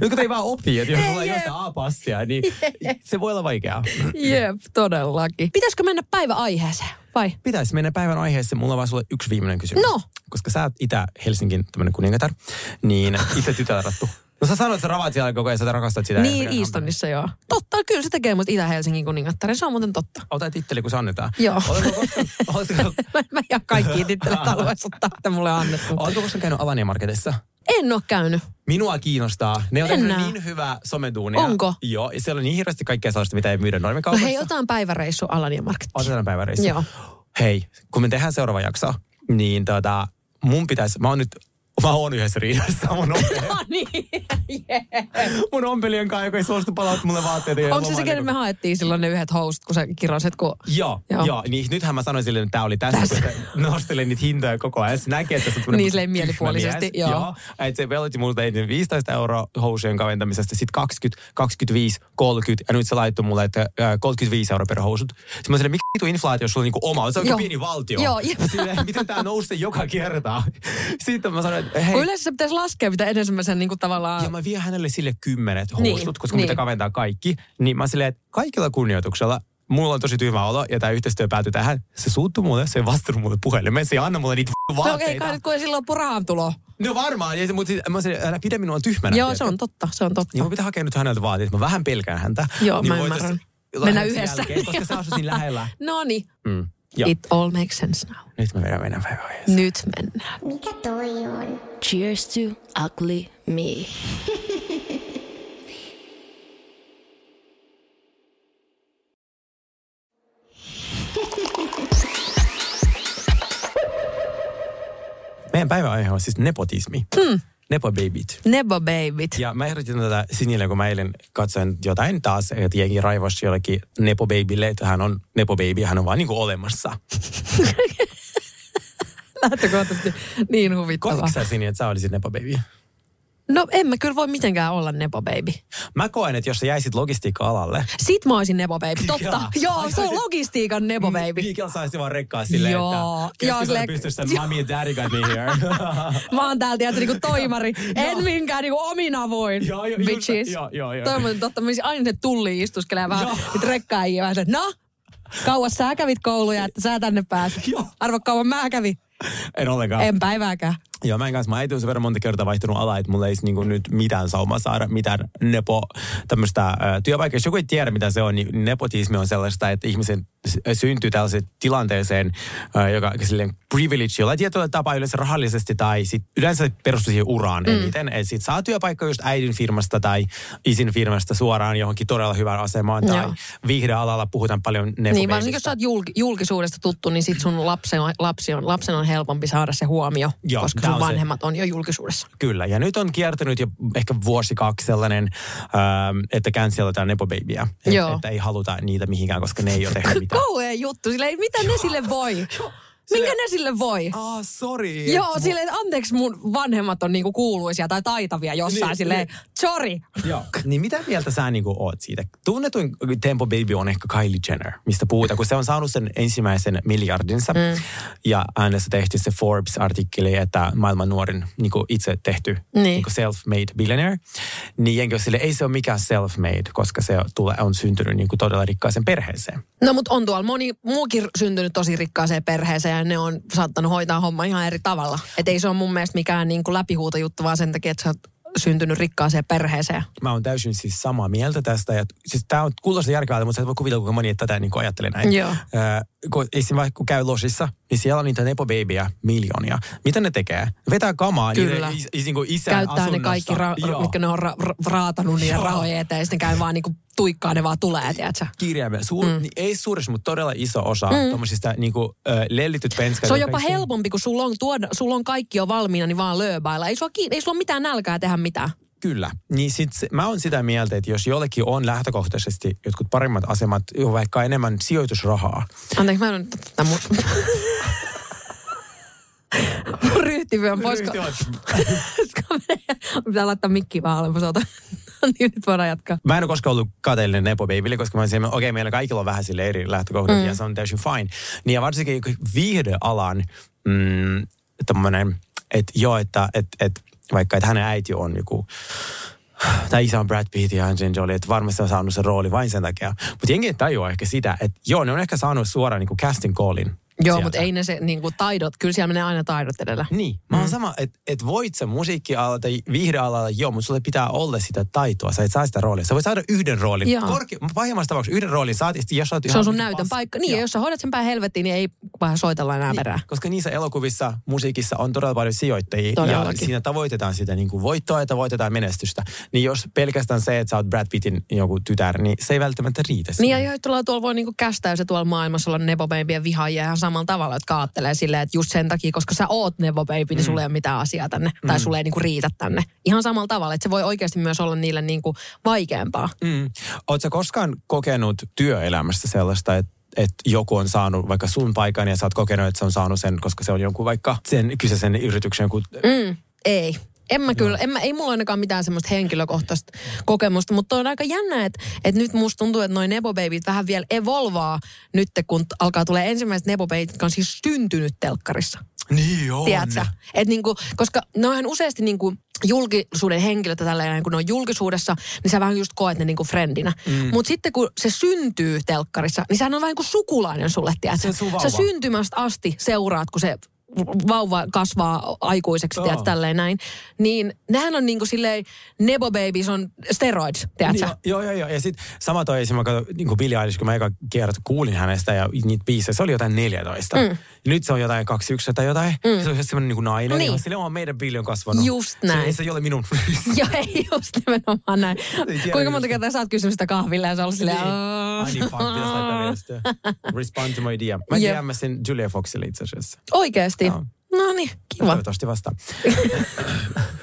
Jotkut ei vaan opi, että jos sulla ei ole jep. sitä A-passia, niin se voi olla vaikeaa. Jep, todellakin. Pitäisikö mennä päiväaiheeseen vai? Pitäisi mennä päivän aiheeseen. Mulla on vaan sulle yksi viimeinen kysymys. No. Koska sä oot Itä-Helsingin tämmönen kuningatar, niin itse tytärattu. No sä sanoit, että sä ravaat siellä koko ajan, sä rakastat sitä. Niin, Eastonissa joo. Totta, kyllä se tekee mut Itä-Helsingin kuningattaren. Se on muuten totta. Ota titteli, kun se annetaan. Joo. Oletko Mä, jää kaikki tittelet haluaisi ottaa, että mulle on annettu. oletko koskaan käynyt Alania Marketissa? En ole käynyt. Minua kiinnostaa. Ne on tehnyt Mennään. niin hyvää someduunia. Onko? Joo, ja siellä on niin hirveästi kaikkea sellaista, mitä ei myydä No normikaupassa. hei, otetaan päiväreissu Alania Market. Otetaan päiväreissu. Joo. Hei, kun me tehdään seuraava jakso, niin tota, mun pitäisi, mä oon nyt Mä oon yhdessä riidassa mun ompelijan, Ah niin, mun ompelijan kanssa, joka ei suostu palauttamaan mulle vaatteita. ja Onko se se, kenen me haettiin silloin ne yhdet host, kun sä kirosit, kun... Joo, Joo. joo. Niin nythän mä sanoin sille, että tämä oli tässä, Tässä. kun nostelin niitä hintoja koko ajan. Se näkee, että se on Niin, silleen mielipuolisesti, joo. joo. Että se velotti multa ensin 15 euroa housujen kaventamisesta, sitten 20, 25, 30, ja nyt se laittoi mulle, että äh, 35 euroa per housut. Sitten mä silleen, miksi vitu inflaatio, jos sulla on niinku oma, se on pieni valtio. Joo. Silleen, miten tää nousee joka kerta? Sitten mä sanoin, hei, Kun yleensä se pitäisi laskea, mitä ensimmäisen niin kuin tavallaan... ja mä vien hänelle sille kymmenet housut, Niin, koska niin. mitä kaventaa kaikki. Niin mä silleen, että kaikilla kunnioituksella mulla on tosi tyhmä olo ja tämä yhteistyö päätyi tähän. Se suuttui mulle, se ei vastannut mulle puhelimeen, se ei anna mulle niitä No okei, vaatteita. kai nyt kun ei silloin rahan tulo. No varmaan, ja mutta sit, mä sanoin, älä pidä minua tyhmänä. Joo, se on totta, se on totta. Niin mun pitää hakea nyt häneltä vaatteet, mä vähän pelkään häntä. Joo, niin mä ymmärrän. Mennään yhdessä. Jälkeen, koska sä asut siinä lähellä. No niin, Mm. Joo. it all makes sense now. Nyt mä vedän meidän päiväaiheeseen. Nyt mennään. Mikä toi on? Cheers to ugly me. Meidän päiväaihe on siis nepotismi. Mm. Nepobabyt. Nebo babyt. Ja mä ehdotin tätä Sinille, kun mä eilen katsoin jotain taas, että jengi raivosi jollekin nepobabylle, että hän on nepobaby, hän on vaan niinku olemassa. Lähtökohtaisesti niin huvittavaa. Koetko sä Sini, että sä olisit nepobaby? No en mä kyllä voi mitenkään olla nebo baby. Mä koen, että jos sä jäisit logistiikka-alalle, Sit mä oisin nebo baby, totta. Jaa. Joo, se on logistiikan nebo baby. Miikkel saisi vaan rekkaa silleen, Joo. että Joo, silleen- pystyssä, että mommy and daddy got me here. Mä oon täällä tiedätkö niinku toimari. En minkään niinku omin avoin. Joo, joo, just- bitches. joo, joo, joo. Totta. Mä olisin aina ne tulliin istuskelee vähän Joo. nyt rekkaajia vähän no, kauas sä kävit kouluja, että sä tänne pääsit. Arvo kauan mä kävin. en ollenkaan. En päivääkään. Joo, mä en kanssa, mä äiti on sen verran monta kertaa vaihtunut alaa, että mulla ei niinku nyt mitään saumaa saada, mitään nepo tämmöistä työpaikkaa. Jos joku ei tiedä, mitä se on, niin nepotismi on sellaista, että ihmisen syntyy tällaiseen tilanteeseen, äh, joka silleen privilege, jolla tietyllä tapaa yleensä rahallisesti tai sit yleensä perustuu siihen uraan mm. eniten. Että sit saa työpaikka just äidin firmasta tai isin firmasta suoraan johonkin todella hyvään asemaan tai Joo. viihdealalla puhutaan paljon. Niin, varsinkin jos sä oot julk- julkisuudesta tuttu, niin sit sun lapsen on, lapsi on, lapsen on helpompi saada se huomio, Joo, koska sun on se. vanhemmat on jo julkisuudessa. Kyllä, ja nyt on kiertänyt jo ehkä vuosi kaksi sellainen, ähm, että cancellataan nepobabyä. Et, että ei haluta niitä mihinkään, koska ne ei ole tehnyt mitään. Kauhea juttu. Silleen, mitä ne sille voi? Minkä ne sille voi? Ah, sorry. Joo, silleen, että anteeksi mun vanhemmat on niinku kuuluisia tai taitavia jossain Niin, silleen, sorry. Joo. Niin mitä mieltä sä niinku oot siitä? Tunnetuin Tempo Baby on ehkä Kylie Jenner, mistä puhutaan, kun se on saanut sen ensimmäisen miljardinsa. Mm. Ja hänessä tehty se Forbes-artikkeli, että maailman nuorin niinku itse tehty Niin. niinku self-made billionaire. Niin jenki on sille, ei se ole mikään self-made, koska se tulee, on syntynyt niinku todella rikkaaseen perheeseen. No mutta on tuolla moni muukin syntynyt tosi rikkaaseen perheeseen ja ne on saattanut hoitaa homma ihan eri tavalla. Et ei se ole mun mielestä mikään niinku läpihuutojuttu, vaan sen takia, että sä oot syntynyt rikkaaseen perheeseen. Mä oon täysin siis samaa mieltä tästä. Ja, siis tää on kuulostaa järkevältä, mutta sä et voi kuvitella, kuinka moni tätä niin ajattelee näin. Joo. Äh, kun, vaikka kun käy losissa, niin siellä on niitä nepobabyjä miljoonia. Mitä ne tekee? Vetää kamaa Kyllä. niiden is, is, niin kuin isän Käyttää ne asunnossa. kaikki, ra- Joo. mitkä ne on ra- ra- raatanut niiden rahojen eteen ja sitten käy vaan niinku tuikkaa, ne vaan tulee, tiedätkö? Kirjaimella. Suur, mm. niin, ei suuris, mutta todella iso osa mm. tuommoisista niin kuin, äh, lellityt penskat. Se on jopa just- helpompi, kun sulla on, tuoda, sulla on kaikki jo valmiina, niin vaan lööbailla. Ei sulla, ei sulla mitään nälkää tehdä mitään. Kyllä. Niin sit se, mä oon sitä mieltä, että jos jollekin on lähtökohtaisesti jotkut paremmat asemat, vaikka enemmän sijoitusrahaa, Anteeksi, mä en ole tätä mun... ryhtivyön pois. Ryhti Pitää laittaa mikki vaan alemmas, ota. No niin, nyt voidaan jatkaa. Mä en ole koskaan ollut kateellinen Nepo Babylle, koska mä olisin, okei, okay, meillä kaikilla on vähän sille eri lähtökohdat mm. ja se on täysin fine. Niin ja varsinkin viihdealan mm, tommonen, että joo, että et, et, vaikka että hänen äiti on joku tai isä on Brad Pitt ja Angelina Jolie, että varmasti on saanut sen rooli vain sen takia. Mutta jengi ei tajua ehkä sitä, että joo, ne on ehkä saanut suoraan niin kuin casting callin. Joo, sieltä. mutta ei ne se niinku taidot, kyllä siellä menee aina taidot edellä. Niin, mä oon sama, että et voit sä musiikkialalla tai viihdealalla, joo, mutta sulle pitää olla sitä taitoa, sä et saa sitä roolia. Sä voit saada yhden roolin, Joo. Korke, pahimmassa tapauksessa yhden roolin saat, ja jos sä oot Se on sun vittu näytön pas- paikka. Niin, ja jos sä hoidat sen päin helvettiin, niin ei vähän soitella enää perään. Niin, koska niissä elokuvissa, musiikissa on todella paljon sijoittajia ja Todellakin. siinä tavoitetaan sitä niin kuin voittoa ja tavoitetaan menestystä. Niin jos pelkästään se, että sä oot Brad Pittin joku tytär, niin se ei välttämättä riitä. Niin siihen. ja joilla tuolla voi niinku kästää se tuolla maailmassa olla nepobabyjen vihaajia ihan sama samalla tavalla, jotka ajattelee silleen, että just sen takia, koska sä oot Nevo Baby, niin mm. sulle ei ole mitään asiaa tänne. Mm. Tai sulle ei niinku riitä tänne. Ihan samalla tavalla, että se voi oikeasti myös olla niille niinku vaikeampaa. Mm. Oletko koskaan kokenut työelämässä sellaista, että että joku on saanut vaikka sun paikan ja sä oot kokenut, että se on saanut sen, koska se on jonkun vaikka sen kyseisen yrityksen joku... Mm, ei. En mä kyllä, en mä, ei mulla ainakaan mitään semmoista henkilökohtaista kokemusta, mutta on aika jännä, että, että nyt musta tuntuu, että noin Nebo Babyt vähän vielä evolvaa nyt, kun alkaa tulee ensimmäiset Nebo Babyt, jotka on siis syntynyt telkkarissa. Niin on. Tiedätkö? Et niinku, koska ne onhan useasti niinku julkisuuden henkilöt ja tällä kun ne on julkisuudessa, niin sä vähän just koet ne niinku friendinä. Mm. Mutta sitten kun se syntyy telkkarissa, niin sehän on vähän kuin sukulainen sulle, tiedätkö? Sä syntymästä asti seuraat, kun se vauva kasvaa aikuiseksi, Joo. tiedätkö, tälleen näin. Niin nehän on niinku silleen, Nebo Babies on steroids, tiedätkö? Niin, joo, joo, joo. Ja sitten sama toi esimerkiksi, mä katsoin, niin kuin Billie Eilish, kun mä eka kerta kuulin hänestä ja niitä biisejä, se oli jotain 14. Mm. Ja nyt se on jotain 21 tai jotain. Mm. Se on semmoinen niin kuin nainen. Niin. Niin. Sille on meidän Billie on kasvanut. Just Se, näin. ei se ei ole minun. Joo, ei just nimenomaan näin. Kuinka monta kertaa sä oot kysynyt sitä kahville ja sä ollut silleen... Ai niin, fuck, pitäisi laittaa. Respond to my DM. Mä Jep. DMsin Julia Foxille itse asiassa. Oikeesti? Joo. No niin, kiva. Toivottavasti vastaan.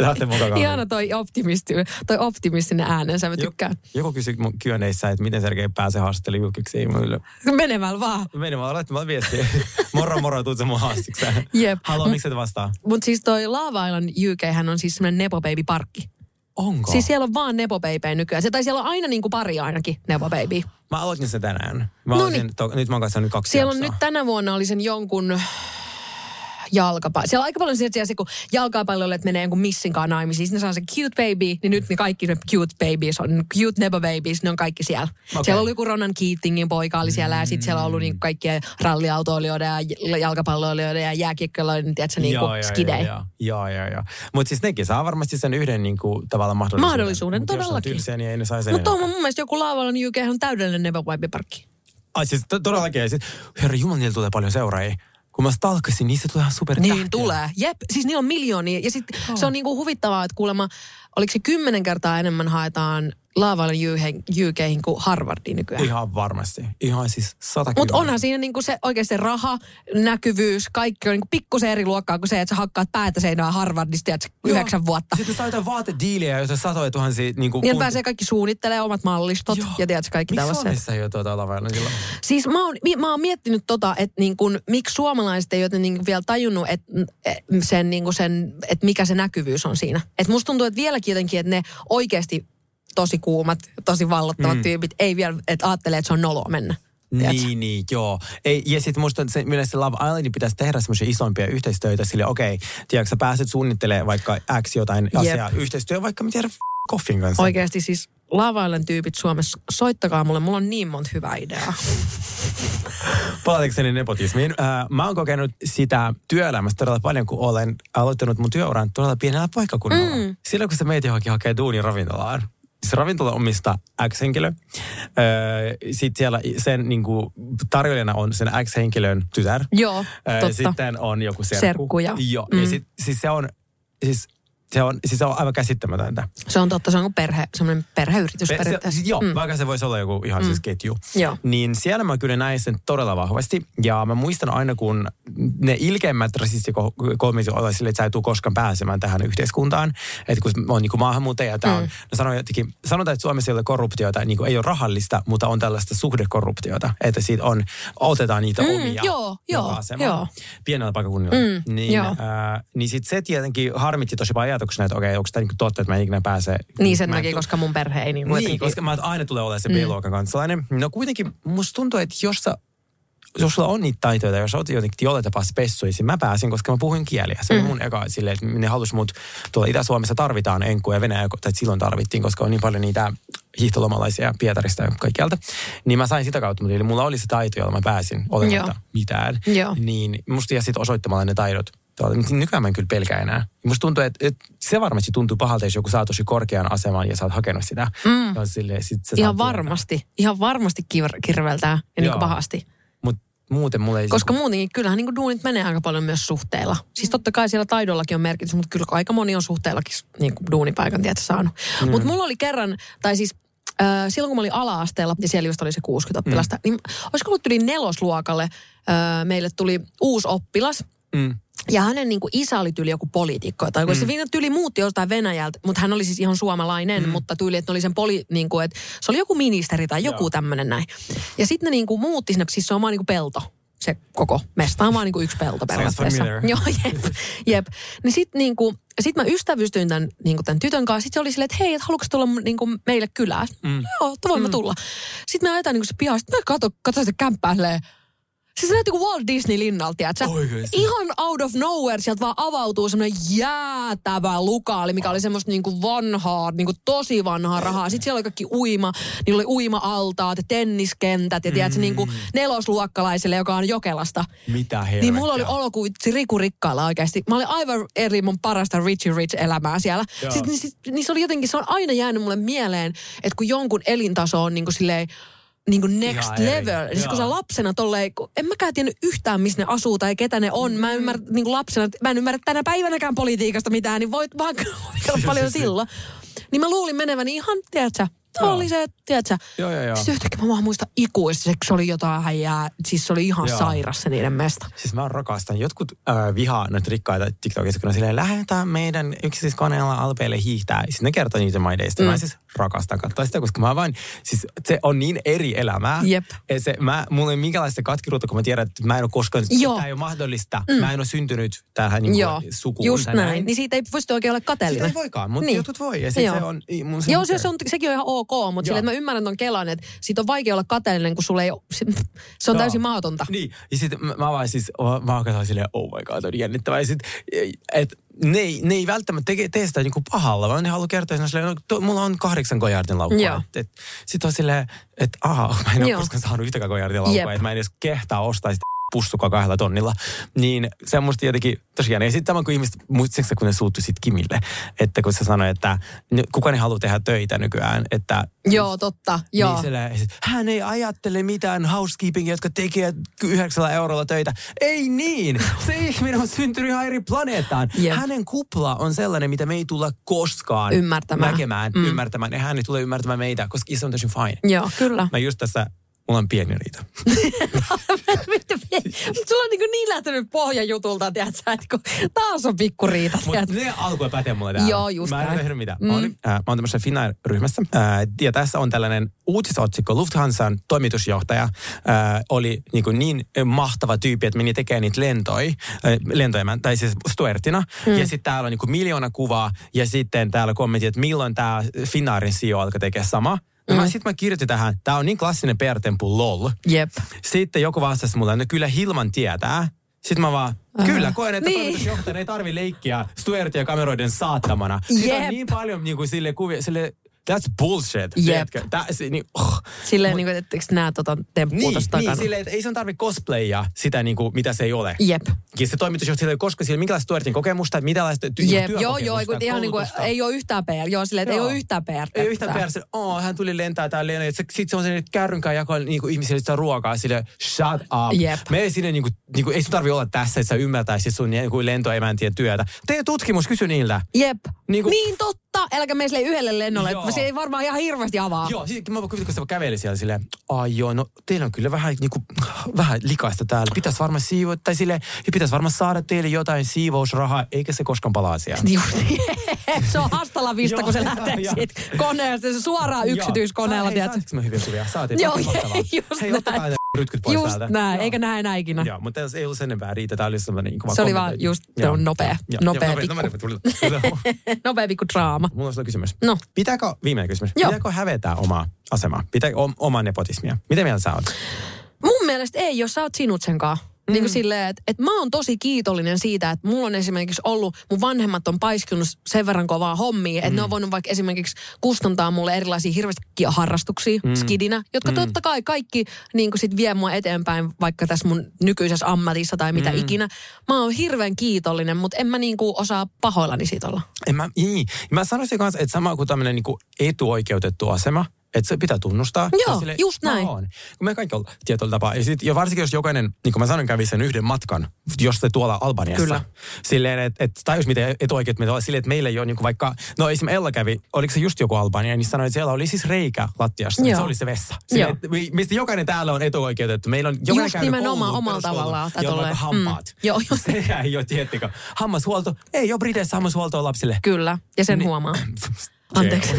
Lähtee mun takaa. Ihana toi, optimisti, toi optimistinen äänensä, mä tykkään. Joku kysyi mun kyöneissä, että miten Sergei pääsee haastattelemaan julkiksi. Menemällä vaan. Vaan laittamaan viestiä. moro moro, tuut sä mun haastikseen. Jep. Haluaa, miksi et vastaa? Mutta siis toi Lava Island UK hän on siis semmoinen Nepo Baby parkki. Onko? Siis siellä on vaan Nepo Baby nykyään. Se, tai siellä on aina niinku pari ainakin Nepo Baby. Mä aloitin sen tänään. Mä aloitin, niin. to, nyt mä oon katsonut kaksi Siellä on jaksoa. nyt tänä vuonna oli sen jonkun jalkapallo. Siellä on aika paljon sieltä, kun jalkapalloilijat menee jonkun missinkaan naimisiin. Sitten ne saa se cute baby, niin nyt ne kaikki ne cute babies on, cute nebo babies, ne on kaikki siellä. Okei. Siellä oli joku Ronan Keatingin poika oli siellä ja sitten siellä on ollut niin kaikkia ralliautoilijoiden ja jalkapalloilijoiden ja jääkiekkoilijoiden, tiedätkö, niin kuin skidei. Joo, joo, joo, joo. Mutta siis nekin saa varmasti sen yhden niin kuin, tavallaan mahdollisuuden. Mahdollisuuden, Mut jos on todellakin. tylsiä, niin ei ne Mutta mun mielestä joku laavalla niin UK on täydellinen nebo baby parkki. Ai siis to, todellakin. Siis, herra Jumala, niillä tulee paljon seuraajia. Kun mä stalkasin, niin se tulee ihan super Niin tulee. Jep, siis niillä on miljoonia. Ja sitten oh. se on niinku huvittavaa, että kuulemma, oliko se kymmenen kertaa enemmän haetaan laavalle UKihin kuin Harvardiin nykyään. Ihan varmasti. Ihan siis sata Mutta onhan siinä niinku se oikeasti se raha, näkyvyys, kaikki on niinku pikkusen eri luokkaa kuin se, että sä hakkaat päätä seinää Harvardista ja yhdeksän vuotta. Sitten saa jotain vaatediiliä, joita satoja tuhansia... Niin kuin Niin pääsee kaikki suunnittelemaan omat mallistot Joo. ja tiedätkö kaikki Miksi tällaiset. Suomessa ei ole tuota lavalla silloin? Siis mä oon, mä oon miettinyt tota, että niin kun, miksi suomalaiset ei ole niin kun vielä tajunnut, että sen, niin kun sen, että mikä se näkyvyys on siinä. Et musta tuntuu, että vieläkin jotenkin, että ne oikeasti tosi kuumat, tosi vallottavat mm. tyypit ei vielä, että ajattelee, että se on noloa mennä. Tiedätkö? Niin, niin, joo. Ei, ja sitten musta se, myös se Love Islandin pitäisi tehdä semmoisia isompia yhteistöitä sille, okei, tiedätkö, sä pääset suunnittelemaan vaikka X jotain Jep. asiaa, yhteistyö vaikka, f- Koffin kanssa. Oikeasti siis lavailen tyypit Suomessa, soittakaa mulle, mulla on niin monta hyvää ideaa. Palatakseni nepotismiin. Äh, mä oon kokenut sitä työelämästä todella paljon, kun olen aloittanut mun työuran todella pienellä paikkakunnalla. Mm. Silloin, kun sä meet johonkin hakee duunin ravintolaan, se ravintola omistaa X-henkilö. Öö, Sitten siellä sen niin kuin, tarjoilijana on sen X-henkilön tytär. Joo, Öö, totta. Sitten on joku serkku. Serkkuja. Joo, Mm. ja sit, siis se on, siis, se on, siis se on aivan käsittämätöntä. Se on totta, se on kuin perhe, semmoinen perheyritys Se, se, periaatteessa. siis, joo, mm. vaikka se voisi olla joku ihan mm. siis ketju. Joo. Niin siellä mä kyllä näin sen todella vahvasti. Ja mä muistan aina, kun ne ilkeimmät rasistikomitit olivat sille, että sä et tule koskaan pääsemään tähän yhteiskuntaan. Että kun mä oon niin maahanmuuttaja, on, Mm. no sanoin jotenkin, sanotaan, että Suomessa ei ole korruptiota, niin kuin ei ole rahallista, mutta on tällaista suhdekorruptiota. Että siitä on, otetaan niitä Mm, omia joo, joo, joo. pienellä paikakunnilla. Mm, niin, joo. äh, niin sit se tietenkin harmitti tosi paljon ajatuksena, että okei, onko tämä niin totta, että mä en ikinä pääse. Niin sen mä en takia, tu- koska mun perhe ei niin niin, jotenkin- koska mä aina tulee olemaan se B-luokan kansalainen. No kuitenkin musta tuntuu, että jos sä jos sulla on niitä taitoja, jos oot jotenkin jollain tapaa spessuisin, mä pääsin, koska mä puhuin kieliä. Se on mun eka silleen, että ne halus mut, tuolla Itä-Suomessa tarvitaan enkkuja ja Venäjä, tai silloin tarvittiin, koska on niin paljon niitä hiihtolomalaisia Pietarista ja kaikkialta. Niin mä sain sitä kautta, mutta eli mulla oli se taito, jolla mä pääsin olematta Joo. mitään. Joo. Niin musta ja sitten osoittamalla ne taidot. Tuolta. Mutta Nykyään mä en kyllä pelkää enää. Musta tuntuu, että, että se varmasti tuntuu pahalta, jos joku saa tosi korkean aseman ja sä oot hakenut sitä. Mm. Ja silleen, sit sä Ihan tietää. varmasti, ihan varmasti kir- kirveltää ja niin pahasti. Mut muuten mulla ei... Koska muutenkin, kyllähän niin duunit menee aika paljon myös suhteilla. Siis totta kai siellä taidollakin on merkitys, mutta kyllä aika moni on suhteillakin niin kuin duunipaikan tietä saanut. Mm. Mutta mulla oli kerran, tai siis ö, silloin kun mä olin ala-asteella, niin siellä just oli se 60 oppilasta, niin olisiko ollut yli nelosluokalle, ö, meille tuli uusi oppilas, Mm. ja hänen niin kuin isä oli tyyli joku poliitikko. Tai kun se mm. tyyli muutti jostain Venäjältä, mutta hän oli siis ihan suomalainen, mm. mutta tyyli, että ne oli sen poli, niin kuin, että se oli joku ministeri tai joku tämmöinen näin. Ja sitten ne niin kuin muutti sinne, siis se on vaan niin kuin pelto se koko mesta on vaan niin kuin yksi pelto periaatteessa. Joo, jep, jep. Niin sitten niin kuin, sit mä ystävystyin tämän, niin kuin tämän tytön kanssa. Sitten se oli silleen, että hei, että haluatko tulla niin kuin meille kylään? Mm. Joo, voin mä tulla. Sitten me ajetaan niin kuin se piha. Sitten mä katson sitä kämppää silleen, Siis se näytti kuin Walt Disney linnalta, tiedätkö? Oikeesti? Ihan out of nowhere sieltä vaan avautuu semmoinen jäätävä lukaali, mikä oli semmoista niinku vanhaa, niinku tosi vanhaa rahaa. Sitten siellä oli kaikki uima, niillä oli uima-altaat ja tenniskentät ja tiedätkö, niinku nelosluokkalaiselle, joka on Jokelasta. Mitä helvettiä. Niin mulla oli olo kuin Riku Rikkaalla oikeasti. Mä olin aivan eri mun parasta Richie Rich-elämää siellä. Joo. Sitten, niin, sit, niin se oli jotenkin, se on aina jäänyt mulle mieleen, että kun jonkun elintaso on niin kuin silleen, niin kuin next Ihan eri. level. Siis kun sä lapsena tolleen, kun en mäkään tiennyt yhtään, missä ne asuu tai ketä ne on. Mä en ymmärrä, niin kuin lapsena, mä en ymmärrä tänä päivänäkään politiikasta mitään, niin voit vaan kuvitella paljon silloin. Niin mä luulin meneväni ihan, tiedätkö, se Joo. oli se, tiedätkö. Joo, joo, joo. Sitten yhtäkkiä mä vaan muistan ikuisesti, se oli jotain häijää. Siis se oli ihan Joo. sairas se niiden mesta. Siis mä rakastan. Jotkut äh, vihaa noita rikkaita TikTokissa, kun on silleen, lähdetään meidän yksityiskoneella alpeille hiihtää. Sitten ne kertoo niitä maideista. Mm. Mä siis rakastan katsoa sitä, koska mä vain, siis se on niin eri elämää. Jep. Se, mä, mulla ei ole minkälaista katkeruutta, kun mä tiedän, että mä en ole koskaan, Joo. tämä ei ole mahdollista. Mm. Mä en ole syntynyt tähän niin sukuun. just tai näin. Niin siitä ei pysty oikein olla kateellinen. ei voikaan, mutta Niin. jotkut voi. Ja sit Joo. se on, mun Joo, se, se on, sekin on ihan ok, mutta sille, että mä ymmärrän ton kelan, että siitä on vaikea olla kateellinen, kun sulle ei ole, se, se on Joo. täysin mahdotonta. Niin, ja sitten mä, mä vaan siis, mä katsoin silleen, oh my god, on jännittävää. Ja sit, et, ne, ei, ne ei välttämättä teke, tee sitä niinku pahalla, vaan ne haluaa kertoa siinä silleen, no, to, mulla on kahdeksan gojardin Joo. laukkua. Sitten on silleen, että aha, mä en ole Joo. koskaan saanut yhtäkään gojardin Jep. laukkua, että mä en edes kehtaa ostaa sitä pussukaa kahdella tonnilla. Niin se on musta jotenkin tosiaan. Ja sitten tämä, kun ihmiset, muistatko sä, kun ne suuttu sit Kimille, että kun se sanoi, että ny- kukaan ei halua tehdä töitä nykyään, että Joo, totta. Joo. niin silleen, sit, hän ei ajattele mitään housekeepingia, jotka tekee yhdeksällä eurolla töitä. Ei niin! Se ihminen on syntynyt ihan eri planeettaan. Jep. Hänen kupla on sellainen, mitä me ei tulla koskaan Ymmärtämään. näkemään, mm. ymmärtämään. Ja hän ei tule ymmärtämään meitä, koska se on täysin fine. Joo, kyllä. Mä just tässä, mulla on pieni riita. Mutta sulla on niin, niin lähtenyt pohjajutulta, tiedätkö, että kun taas on pikku riita, Mutta ne alkoi päteä mulle täällä. Joo, just Mä en tehnyt mitään. Mm. Mä, olin, äh, mä oon tämmöisessä Finnair-ryhmässä. Äh, ja tässä on tällainen uutisotsikko. Lufthansan toimitusjohtaja äh, oli niin, kuin niin mahtava tyyppi, että meni tekemään niitä lentoi, äh, lentoja, tai siis Stuartina. Mm. Ja sitten täällä on niin kuin miljoona kuvaa. Ja sitten täällä kommentti, että milloin tämä Finnairin CEO alkoi tekemään sama. Mm. Sitten mä kirjoitin tähän, tämä on niin klassinen PR-tempu lol. Jep. Sitten joku vastasi mulle, no kyllä Hilman tietää. Sitten mä vaan, kyllä, koen, että Niin. toimitusjohtajan ei tarvi leikkiä Stuartia kameroiden saattamana. Siitä Jep. on niin paljon niin kuin, sille kuvia, sille, that's bullshit. Jep. tiedätkö? Tää, se, niin, oh. Silleen, niin kuin, että eikö nää tota temppua Niin, tossa takana? niin silleen, että ei sen tarvi cosplayia sitä, niin kuin, mitä se ei ole. Jep. Ja se toimitusjohtaja ei ole koskaan siellä minkälaista Stuartin kokemusta, mitälaista ty- Jep. niinku Joo, joo, työkokemusta, kun ihan niin kuin, ei ole yhtään PR. Joo, silleen, että ei Joo. ole yhtään PR. Ei yhtään perse. Oh, hän tuli lentää täällä. Sitten se on sellainen kärrynkään jako niinku ihmisille sitä ruokaa. Sille shut up. Jep. Me ei sinne niinku, niinku, ei sun tarvi olla tässä, että sä ymmärtäisit sun niinku lentoemäntien työtä. Tee tutkimus, kysy niiltä. Jep. Niinku- Niin totta. Älkää mene silleen yhdelle lennolle. Joo. Se ei varmaan ihan hirveästi avaa. Joo, siis mä kuvitin, kun se käveli siellä silleen, ai joo, no teillä on kyllä vähän, niinku, vähän likaista täällä. Pitäisi varmaan siivoa, tai silleen, pitäisi varmaan saada teille jotain siivousrahaa, eikä se koskaan palaa siellä. Just, se on hastalavista, kun se lähtee siitä koneesta. Se suoraan yksityiskoneella, Joo. Saatinko mä hyviä kuvia? Saatiin. Joo, just Hei, näin. Rytkyt pois Just täältä. näin, Joo. eikä näe enää ikinä. Joo, mutta ei ollut sen enempää riitä. Tämä oli sellainen niin kuin Se oli vaan just Joo. nopea, Joo, nopea joo, pikku. nopea, tuli- Nopea pikku draama. Mulla on kysymys. No. Pitääkö, viimeinen kysymys, Joo. pitääkö hävetä omaa asemaa? Pitääkö om, omaa nepotismia? Mitä mieltä sä oot? Mun mielestä ei, jos sä oot sinut sen kanssa. Mm. Niin kuin silleen, että, että mä oon tosi kiitollinen siitä, että mulla on esimerkiksi ollut, mun vanhemmat on paiskunut sen verran kovaa hommia, että Mm. ne on voinut vaikka esimerkiksi kustantaa mulle erilaisia hirveästi harrastuksia mm. skidinä, jotka mm. totta kai kaikki niin kuin sit vie mua eteenpäin vaikka tässä mun nykyisessä ammatissa tai mitä mm. ikinä. Mä oon hirveän kiitollinen, mutta en mä niin kuin osaa pahoillani siitä olla. En mä, niin. mä sanoisin kanssa, että sama kuin tämmöinen niin etuoikeutettu asema, että se pitää tunnustaa. Joo, Ja silleen, just näin. oon. Kun me kaikki ollaan tietyllä tapaa. Ja, sit, ja varsinkin jos jokainen, niin kuin mä sanoin, kävi sen yhden matkan, jos se tuolla Albaniassa. Kyllä. Silleen, että et, tajus miten etuoikeat me ollaan. Silleen, että meillä ei ole niin kuin vaikka, no esimerkiksi Ella kävi, oliko se just joku Albania, niin sanoi, että siellä oli siis reikä lattiassa. Joo. Se oli se vessa. Silleen, Joo. mi- mistä jokainen täällä on etuoikeutettu. Meillä on jokainen Just käynyt nimenomaan koulun, omalla tavallaan, tai tolleen. vaikka hampaat. Mm. Joo, joo. Se ei ole, tiettikö. Hammashuolto. Ei ole Briteissä hammashuoltoa lapsille. Kyllä, ja sen Niin. huomaa. Anteeksi.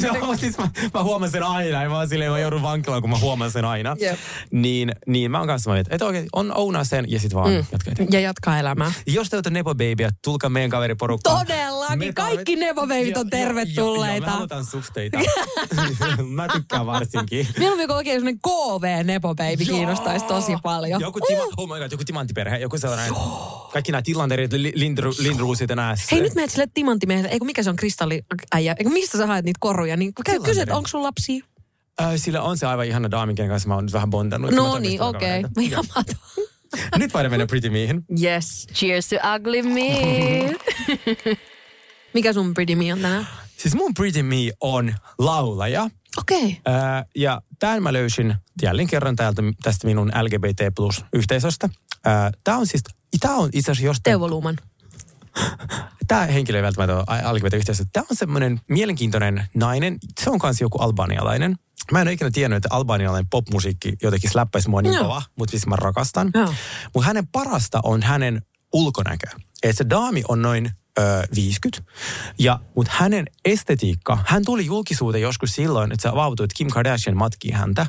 se on, siis mä, mä huomaan sen aina, ja mä oon silleen, mä joudun vankilaan, kun mä huomaan sen aina. Jep. Niin, niin mä oon kanssa mieltä, että oikein, on ounaa sen ja sit vaan mm. jatka eteenpäin. Ja jatkaa elämää. Jos te olette Nepo Babyä, tulkaa meidän kaveriporukkaan. Todellakin. Me Kaikki tarvit- Nepo Babyt Joo, on joo, tervetulleita. Joo, joo, me halutaan suhteita. mä tykkään varsinkin. Mieluummin kuin oikein semmoinen KV-nepobaby kiinnostaisi tosi paljon. Joku, tima, oh my god, joku timanttiperhe, joku sellainen. Kaikki nämä tilanteet, li, lindru, lindruusit ja nää. Hei, nyt menet sille timanttimiehelle, eikö mikä se on kristalliäijä, eikö mistä sä haet niitä koruja, niin käy Tilanterit. kysyt, onko sun lapsia? Äh, sillä on se aivan ihana daami, kenen kanssa mä oon nyt vähän bondannut. No niin, okei. Okay. Nyt voidaan mennä Pretty Meihin. Yes. Cheers to ugly me. Mikä sun pretty me on tänään? Siis mun Pretty Me on laulaja. Okei. Okay. Ää, ja tämän mä löysin jälleen kerran täältä, tästä minun LGBT plus yhteisöstä. Tämä on siis, tämä on itse asiassa jostain, Teuvo Luuman. tämä henkilö ei välttämättä ole LGBT yhteisöstä. Tämä on semmoinen mielenkiintoinen nainen. Se on kanssa joku albanialainen. Mä en ole ikinä tiennyt, että albanialainen popmusiikki jotenkin släppäisi mua niin Joo. kova, mutta siis mä rakastan. Joo. Mutta hänen parasta on hänen ulkonäkö. Et se daami on noin ö, 50. Ja, mutta hänen estetiikka, hän tuli julkisuuteen joskus silloin, että se avautui, että Kim Kardashian matkii häntä.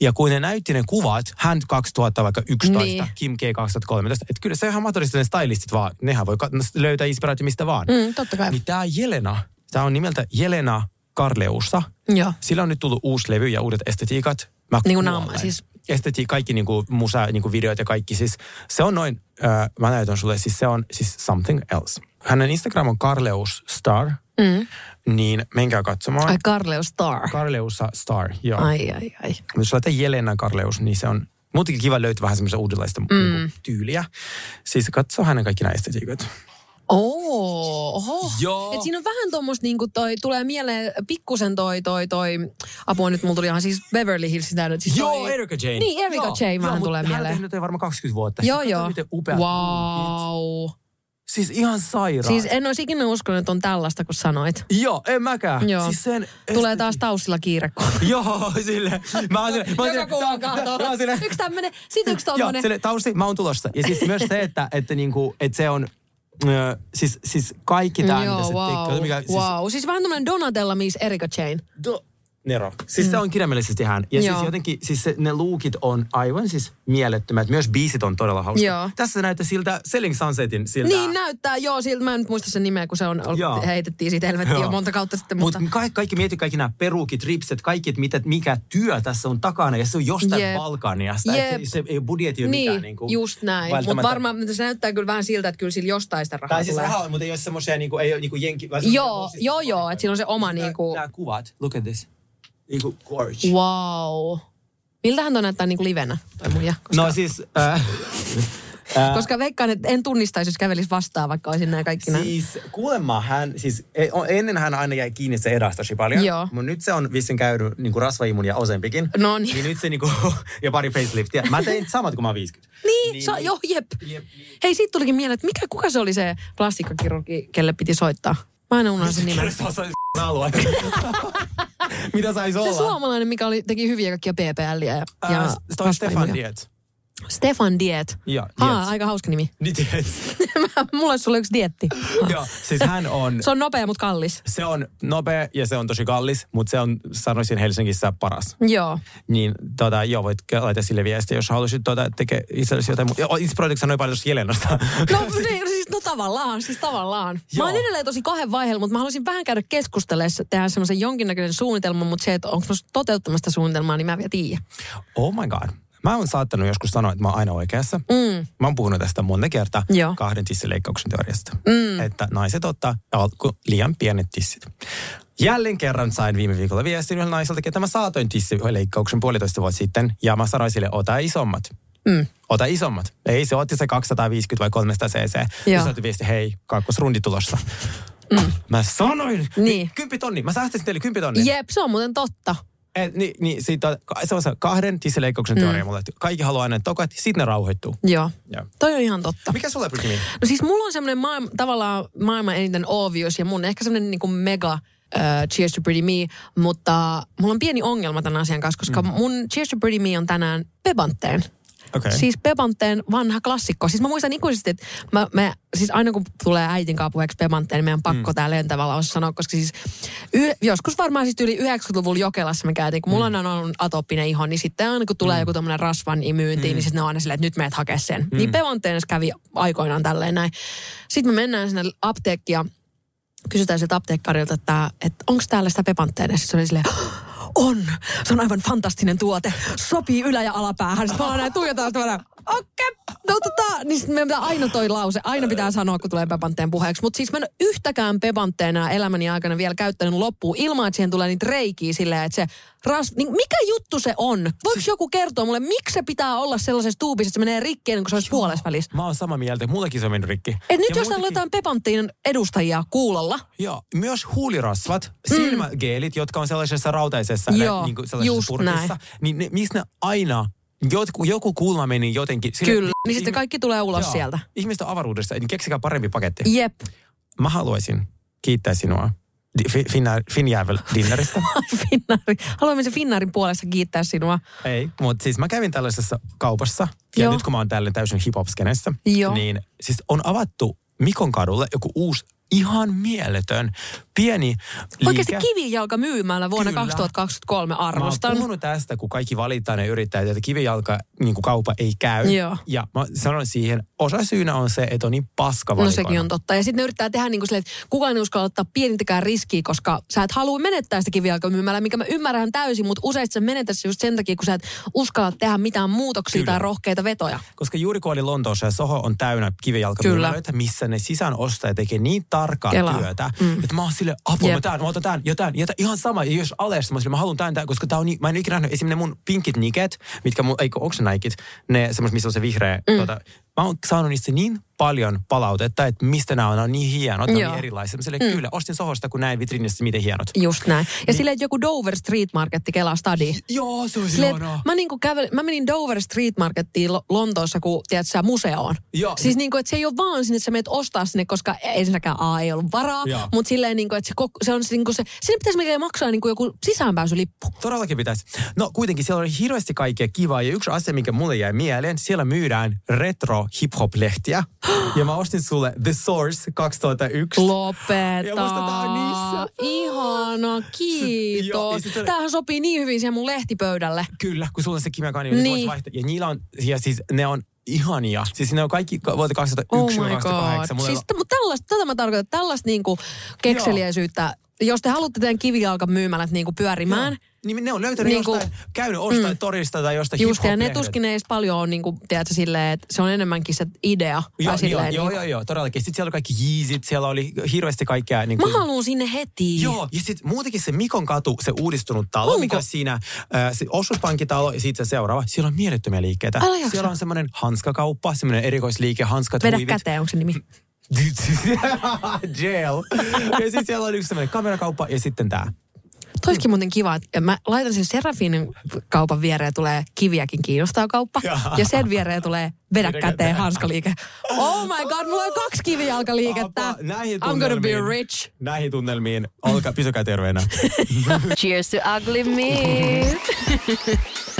Ja kun ne näytti ne kuvat, hän 2011, Niin. Kim K 2013, että kyllä se on ihan mahdollista, ne stylistit vaan, nehän voi kat- löytää inspiraatio mistä vaan. Mm, totta kai. Niin tämä Jelena, tämä on nimeltä Jelena Karleussa. Joo. Sillä on nyt tullut uusi levy ja uudet estetiikat. Mä Niin kuin naama, siis- Esteti, kaikki niinku musa, niinku videot ja kaikki. Siis se on noin, äh, mä näytän sulle, siis se on siis something else. Hänen Instagram on Karleus Star, Mm. niin menkää katsomaan. Ai Karleo Star. Karleusa Star, joo. Ai, ai, ai. Jos laitetaan Jelena Karleus, niin se on muutenkin kiva löytää vähän semmoista uudenlaista mm. niinku, tyyliä. Siis katso hänen kaikki nämä estetiikat. Oo, oho. Joo. Et siinä on vähän tuommoista, niinku toi, tulee mieleen pikkusen toi, toi, toi, apua nyt mulla tuli ihan siis Beverly Hills sitä nyt. Siis Joo, toi, Erika Jane. Niin, Erika Joo, Jane vähän tulee Hän on mieleen. tehnyt varmaan 20 vuotta. Joo, Siis joo. Miten upeat. Wow. Siis ihan sairaan. Siis en olisi ikinä uskonut, että on tällaista, kun sanoit. Joo, en mäkään. Joo. Siis sen Tulee esteti- taas taussilla kiire. Joo, sille. Mä oon sille. Mä oon Joka sille. kuukausi Mä oon sille. Yksi tämmönen, sit yksi Joo, tommonen. sille tausti, mä oon tulossa. Ja siis myös se, että, että, niinku, että se on, ö, siis, siis kaikki tämä, mitä Joo, se wow. tekee. Mikä, siis, wow. Siis vähän tämmönen Donatella Miss Erika Jane. do, Nero. Siis se on kirjaimellisesti hän. Ja siis Mm. Joo. jotenkin, siis se, ne luukit on aivan siis mielettömät. Myös biisit on todella hauska. Joo. Tässä se näyttää siltä Selling Sunsetin siltä. Niin näyttää, joo, siltä mä en nyt muista sen nimeä, kun se on, ollut, heitettiin siitä helvettiin jo Joo. monta kautta sitten, Mutta mutta... kaikki, kaikki mieti kaikki nämä perukit, ripset, kaikki, että mitä, mikä työ tässä on takana. Ja se on jostain Jep. Balkaniasta. Jep. Se, se ei budjetti ole Niin, mikään. Niin kuin, just näin. Mutta varmaan mutta se näyttää kyllä vähän siltä, että kyllä sillä jostain sitä rahaa Tai siis rahaa on, mutta ei ole semmoisia, niin kuin, ei ole niin kuin jenki... Joo, joo, joo, että sillä on se oma Nämä- niinku... Nämä kuvat, look at this. Niin kuin gorge. Wow. Miltähän toi näyttää niinku livenä, toi muija? Koska, No siis... Äh, äh, koska veikkaan, että en tunnistaisi, jos kävelisi vastaan, vaikka olisin nämä kaikki nämä. Siis kuulemma hän, siis e- ennen hän aina jäi kiinni se edasta tosi paljon. Joo. Mutta nyt se on vissin käynyt niin kuin rasvaimun ja osempikin. No niin. Niin nyt se niin kuin, ja pari faceliftia. Mä tein samat kuin mä oon 50. Niin, Niin, sa, niin. joo, jep. Jep. Hei, siitä tulikin mieleen, että mikä, kuka se oli se plastikkakirurgi, kelle piti soittaa? Mä aina unohdan sen nimen. Se alue. Mitä sais Se olla? suomalainen, mikä oli, teki hyviä kaikkia PPLiä ja, ja Stefan rasvaimuja. Diet. Stefan Diet. Ja, Haa, aika hauska nimi. Niin Diet. Mulla olisi sulle yksi dietti. Joo, siis hän on, Se on nopea, mutta kallis. se on nopea ja se on tosi kallis, mutta se on, sanoisin Helsingissä paras. Joo. Niin tota, joo, voit laittaa sille viestiä, jos haluaisit tota, tekee itsellesi jotain muuta. Inspiroitiko sanoa paljon tuosta Jelenasta? No, niin, siis, no tavallaan, siis tavallaan. Mä Joo. oon edelleen tosi kahden vaiheella, mutta mä haluaisin vähän käydä keskustelemaan, tehdä semmoisen jonkinnäköisen suunnitelman, mutta se, että onko mä toteuttamasta suunnitelmaa, niin mä en vielä tiedä. Oh my god. Mä oon saattanut joskus sanoa, että mä oon aina oikeassa. Mm. Mä oon puhunut tästä monta kertaa Joo. kahden tissileikkauksen teoriasta. Mm. Että naiset ottaa alku liian pienet tissit. Jälleen kerran sain viime viikolla viestin yhdeltä naiselta, että mä saatoin tissileikkauksen puolitoista vuotta sitten. Ja mä sanoin sille, ota isommat. Mm. Ota isommat. Ei, se otti se 250 vai 300 cc. Joo. Ja sä viesti, hei, kakkosrundi tulossa. Mm. Mä sanoin. Niin. Kymppitonni. Mä säästäisin teille kymppitonnin. Jep, se on muuten totta. Et, niin, niin siitä on, se on se kahden tisseleikkauksen Mm. teoria mulle. että Kaikki haluaa aina tokat, sitten ne rauhoittuu. Joo. Joo. Toi on ihan totta. Mikä sulle, Brittany? No siis mulla on semmoinen maailma, tavallaan maailman eniten obvious ja mun ehkä semmoinen niinku mega uh, Cheers to Pretty Me, mutta mulla on pieni ongelma tämän asian kanssa, koska mm. mun Cheers to Pretty Me on tänään Pebanteen. Okei. Siis Pebanteen vanha klassikko. Siis mä muistan ikuisesti, että mä, mä, siis aina kun tulee äitin kanssa puheeksi Pebanteen, niin meidän on pakko mm. tää lentävällä osassa sanoa, koska siis y, joskus varmaan siis yli 90-luvulla Jokelassa me käytiin, kun mulla mm. on ollut atooppinen iho, niin sitten aina kun tulee mm. joku tommonen rasvan imyyntiin, mm. niin sitten ne on aina silleen, että nyt meet hakea sen. Mm. Niin Pebanteen kävi aikoinaan tälleen näin. Sitten me mennään sinne apteekkiin ja kysytään sieltä apteekkarilta, että, että onko täällä sitä Pepantteen. Ja sitten se oli silleen, on, se on aivan fantastinen tuote. Sopii ylä- ja alapäähän. Sitten mä näin tuijotaan, sitten okei, no tota, niin sitten meidän pitää aina toi lause, aina pitää sanoa, kun tulee Pepantteen puheeksi. Mutta siis mä en yhtäkään Pepantteena elämäni aikana vielä käyttänyt loppuun ilman, että siihen tulee niitä reikiä silleen, että se ras... Niin mikä juttu se on? Voiko joku kertoa mulle, miksi se pitää olla sellaisessa tuubissa, että se menee rikki ennen kuin se olisi puolessa välissä? Mä oon samaa mieltä. Mullakin se on mennyt rikki. Et nyt Ja jos muutenkin- jotain Pepanttiin edustajia kuulolla, Joo, myös huulirasvat, silmägeelit, jotka on sellaisessa rautaisessa Mm. Joo, niin kuin sellaisessa purkissa, näin. niin ne, missä ne aina, joku, joku kulma meni jotenkin. sille- Kyllä, niin sitten kaikki tulee ulos Joo, sieltä. Ihmiset on avaruudessa, niin keksikää parempi paketti. jep. Mä haluaisin kiittää sinua Finnair, Finjäävel dinneristä. Finnaari. Haluamme se Finnaarin puolesta kiittää sinua. Ei, mutta siis mä kävin tällaisessa kaupassa, ja Joo. nyt kun mä oon täällä täysin hip-hop-skenessä, Joo. niin siis on avattu Mikon kadulle joku uusi ihan mieletön pieni Oikeasti liike. kivijalka myymällä vuonna Kyllä. 2023 Mä oon arvostan. puhunut tästä, kun kaikki valittaa ne yrittäjät, että kivijalka niin kuin kaupa ei käy. Joo. Ja mä sanon siihen, osa syynä on se, että on niin paska No valikoima. sekin on totta. Ja sitten ne yrittää tehdä niin kuin silleen, että kukaan ei uskalla ottaa pienintäkään riskiä, koska sä et halua menettää sitä kivijalkaa myymällä, mikä mä ymmärrän täysin, mutta usein sä menetät se just sen takia, kun sä et uskalla tehdä mitään muutoksia Kyllä. tai rohkeita vetoja. Koska juuri kun oli Lontoossa ja Soho on täynnä kivijalkamyymälöitä, missä ne sisäänostajat tekee niin tarkkaa Kelaa. työtä, mm. että mä oon sille apua, Jep. mä tämän, mä otan tämän ja tämän, ja tämän, ihan sama. Ja jos alesta, mä, sille, mä haluan tämän, tämän, koska tää on niin, mä en ikinä nähnyt esimerkiksi ne mun pinkit niket, mitkä mun, eikö, onko se Nikit, ne semmoiset, missä on se vihreä, mm. tota, mä oon saanut niistä niin paljon palautetta, että mistä nämä on, nämä on niin hienot, on niin erilaisia. Mä silleen, kyllä, ostin Sohosta, kun näin vitrinissä, miten hienot. Just näin. Niin. Ja silleen, että joku Dover Street Marketti kelaa stadi. Joo, se olisi Silleen, mä, niinku kävel, mä menin Dover Street Markettiin Lo- Lontoossa, kun tiedät sä, museoon. Joo. Siis niinku, että se ei ole vaan sinne, että sä menet ostaa sinne, koska ensinnäkään A ei ollut varaa. Joo. Mutta silleen, niinku, että se, se on se, niinku se, sinne pitäisi melkein maksaa niinku joku sisäänpääsylippu. Todellakin pitäisi. No kuitenkin siellä oli hirveästi kaikkea kivaa ja yksi asia, mikä mulle jäi mieleen, siellä myydään retro hip-hop-lehtiä. ja mä ostin sulle The Source 2001. Lopeta. Ja musta tää on niissä. Ihana, Joo, kiitos. sit oli- Tämähän sopii niin hyvin siihen mun lehtipöydälle. Kyllä, kun sulla on se Kimia niin. Niin. vaihtaa. Ja niillä on, ja siis ne on ihania. Siis ne on kaikki vuodelta 2001 Oh ja my 2008. god. Mulla Siis, mutta tällaista, tätä mä tarkoitan, tällaista niinku kekseliäisyyttä. Jos te haluatte teidän kivijalkan myymälät niinku pyörimään, Niin ne on löytänyt Niinku- jostain, käynyt ostaa mm. torista tai jostain Just, ja ne tuskin ei edes paljon on, niin kuin, tiedätkö, silleen, että se on enemmänkin se idea. Joo, joo, silleen, joo, niin joo, joo, todellakin. Sitten siellä oli kaikki Yeezit, siellä oli hirveästi kaikkea. Niin Mä haluan sinne heti. Joo, ja sitten muutenkin se Mikon katu, se uudistunut talo, Onko? mikä on siinä, äh, se osuuspankkitalo ja sitten se seuraava, siellä on mielettömiä liikkeitä. Älä jaksa. Siellä on semmoinen hanskakauppa, semmoinen erikoisliike, hanskat, Vedä huivit. käteen, onko se nimi? Jail. Ja sitten siellä on yksi semmoinen kamerakauppa ja sitten tämä. Toiskin muuten kiva, että mä laitan sen Serafinin kaupan viereen tulee kiviäkin kiinnostaa kauppa. Jaa. Ja sen viereen tulee vedä käteen hanskaliike. Oh my god, mulla on kaksi kivijalkaliikettä. Apa, näihin I'm gonna be rich. Näihin tunnelmiin, olkaa, pysykää terveenä. Cheers to ugly me.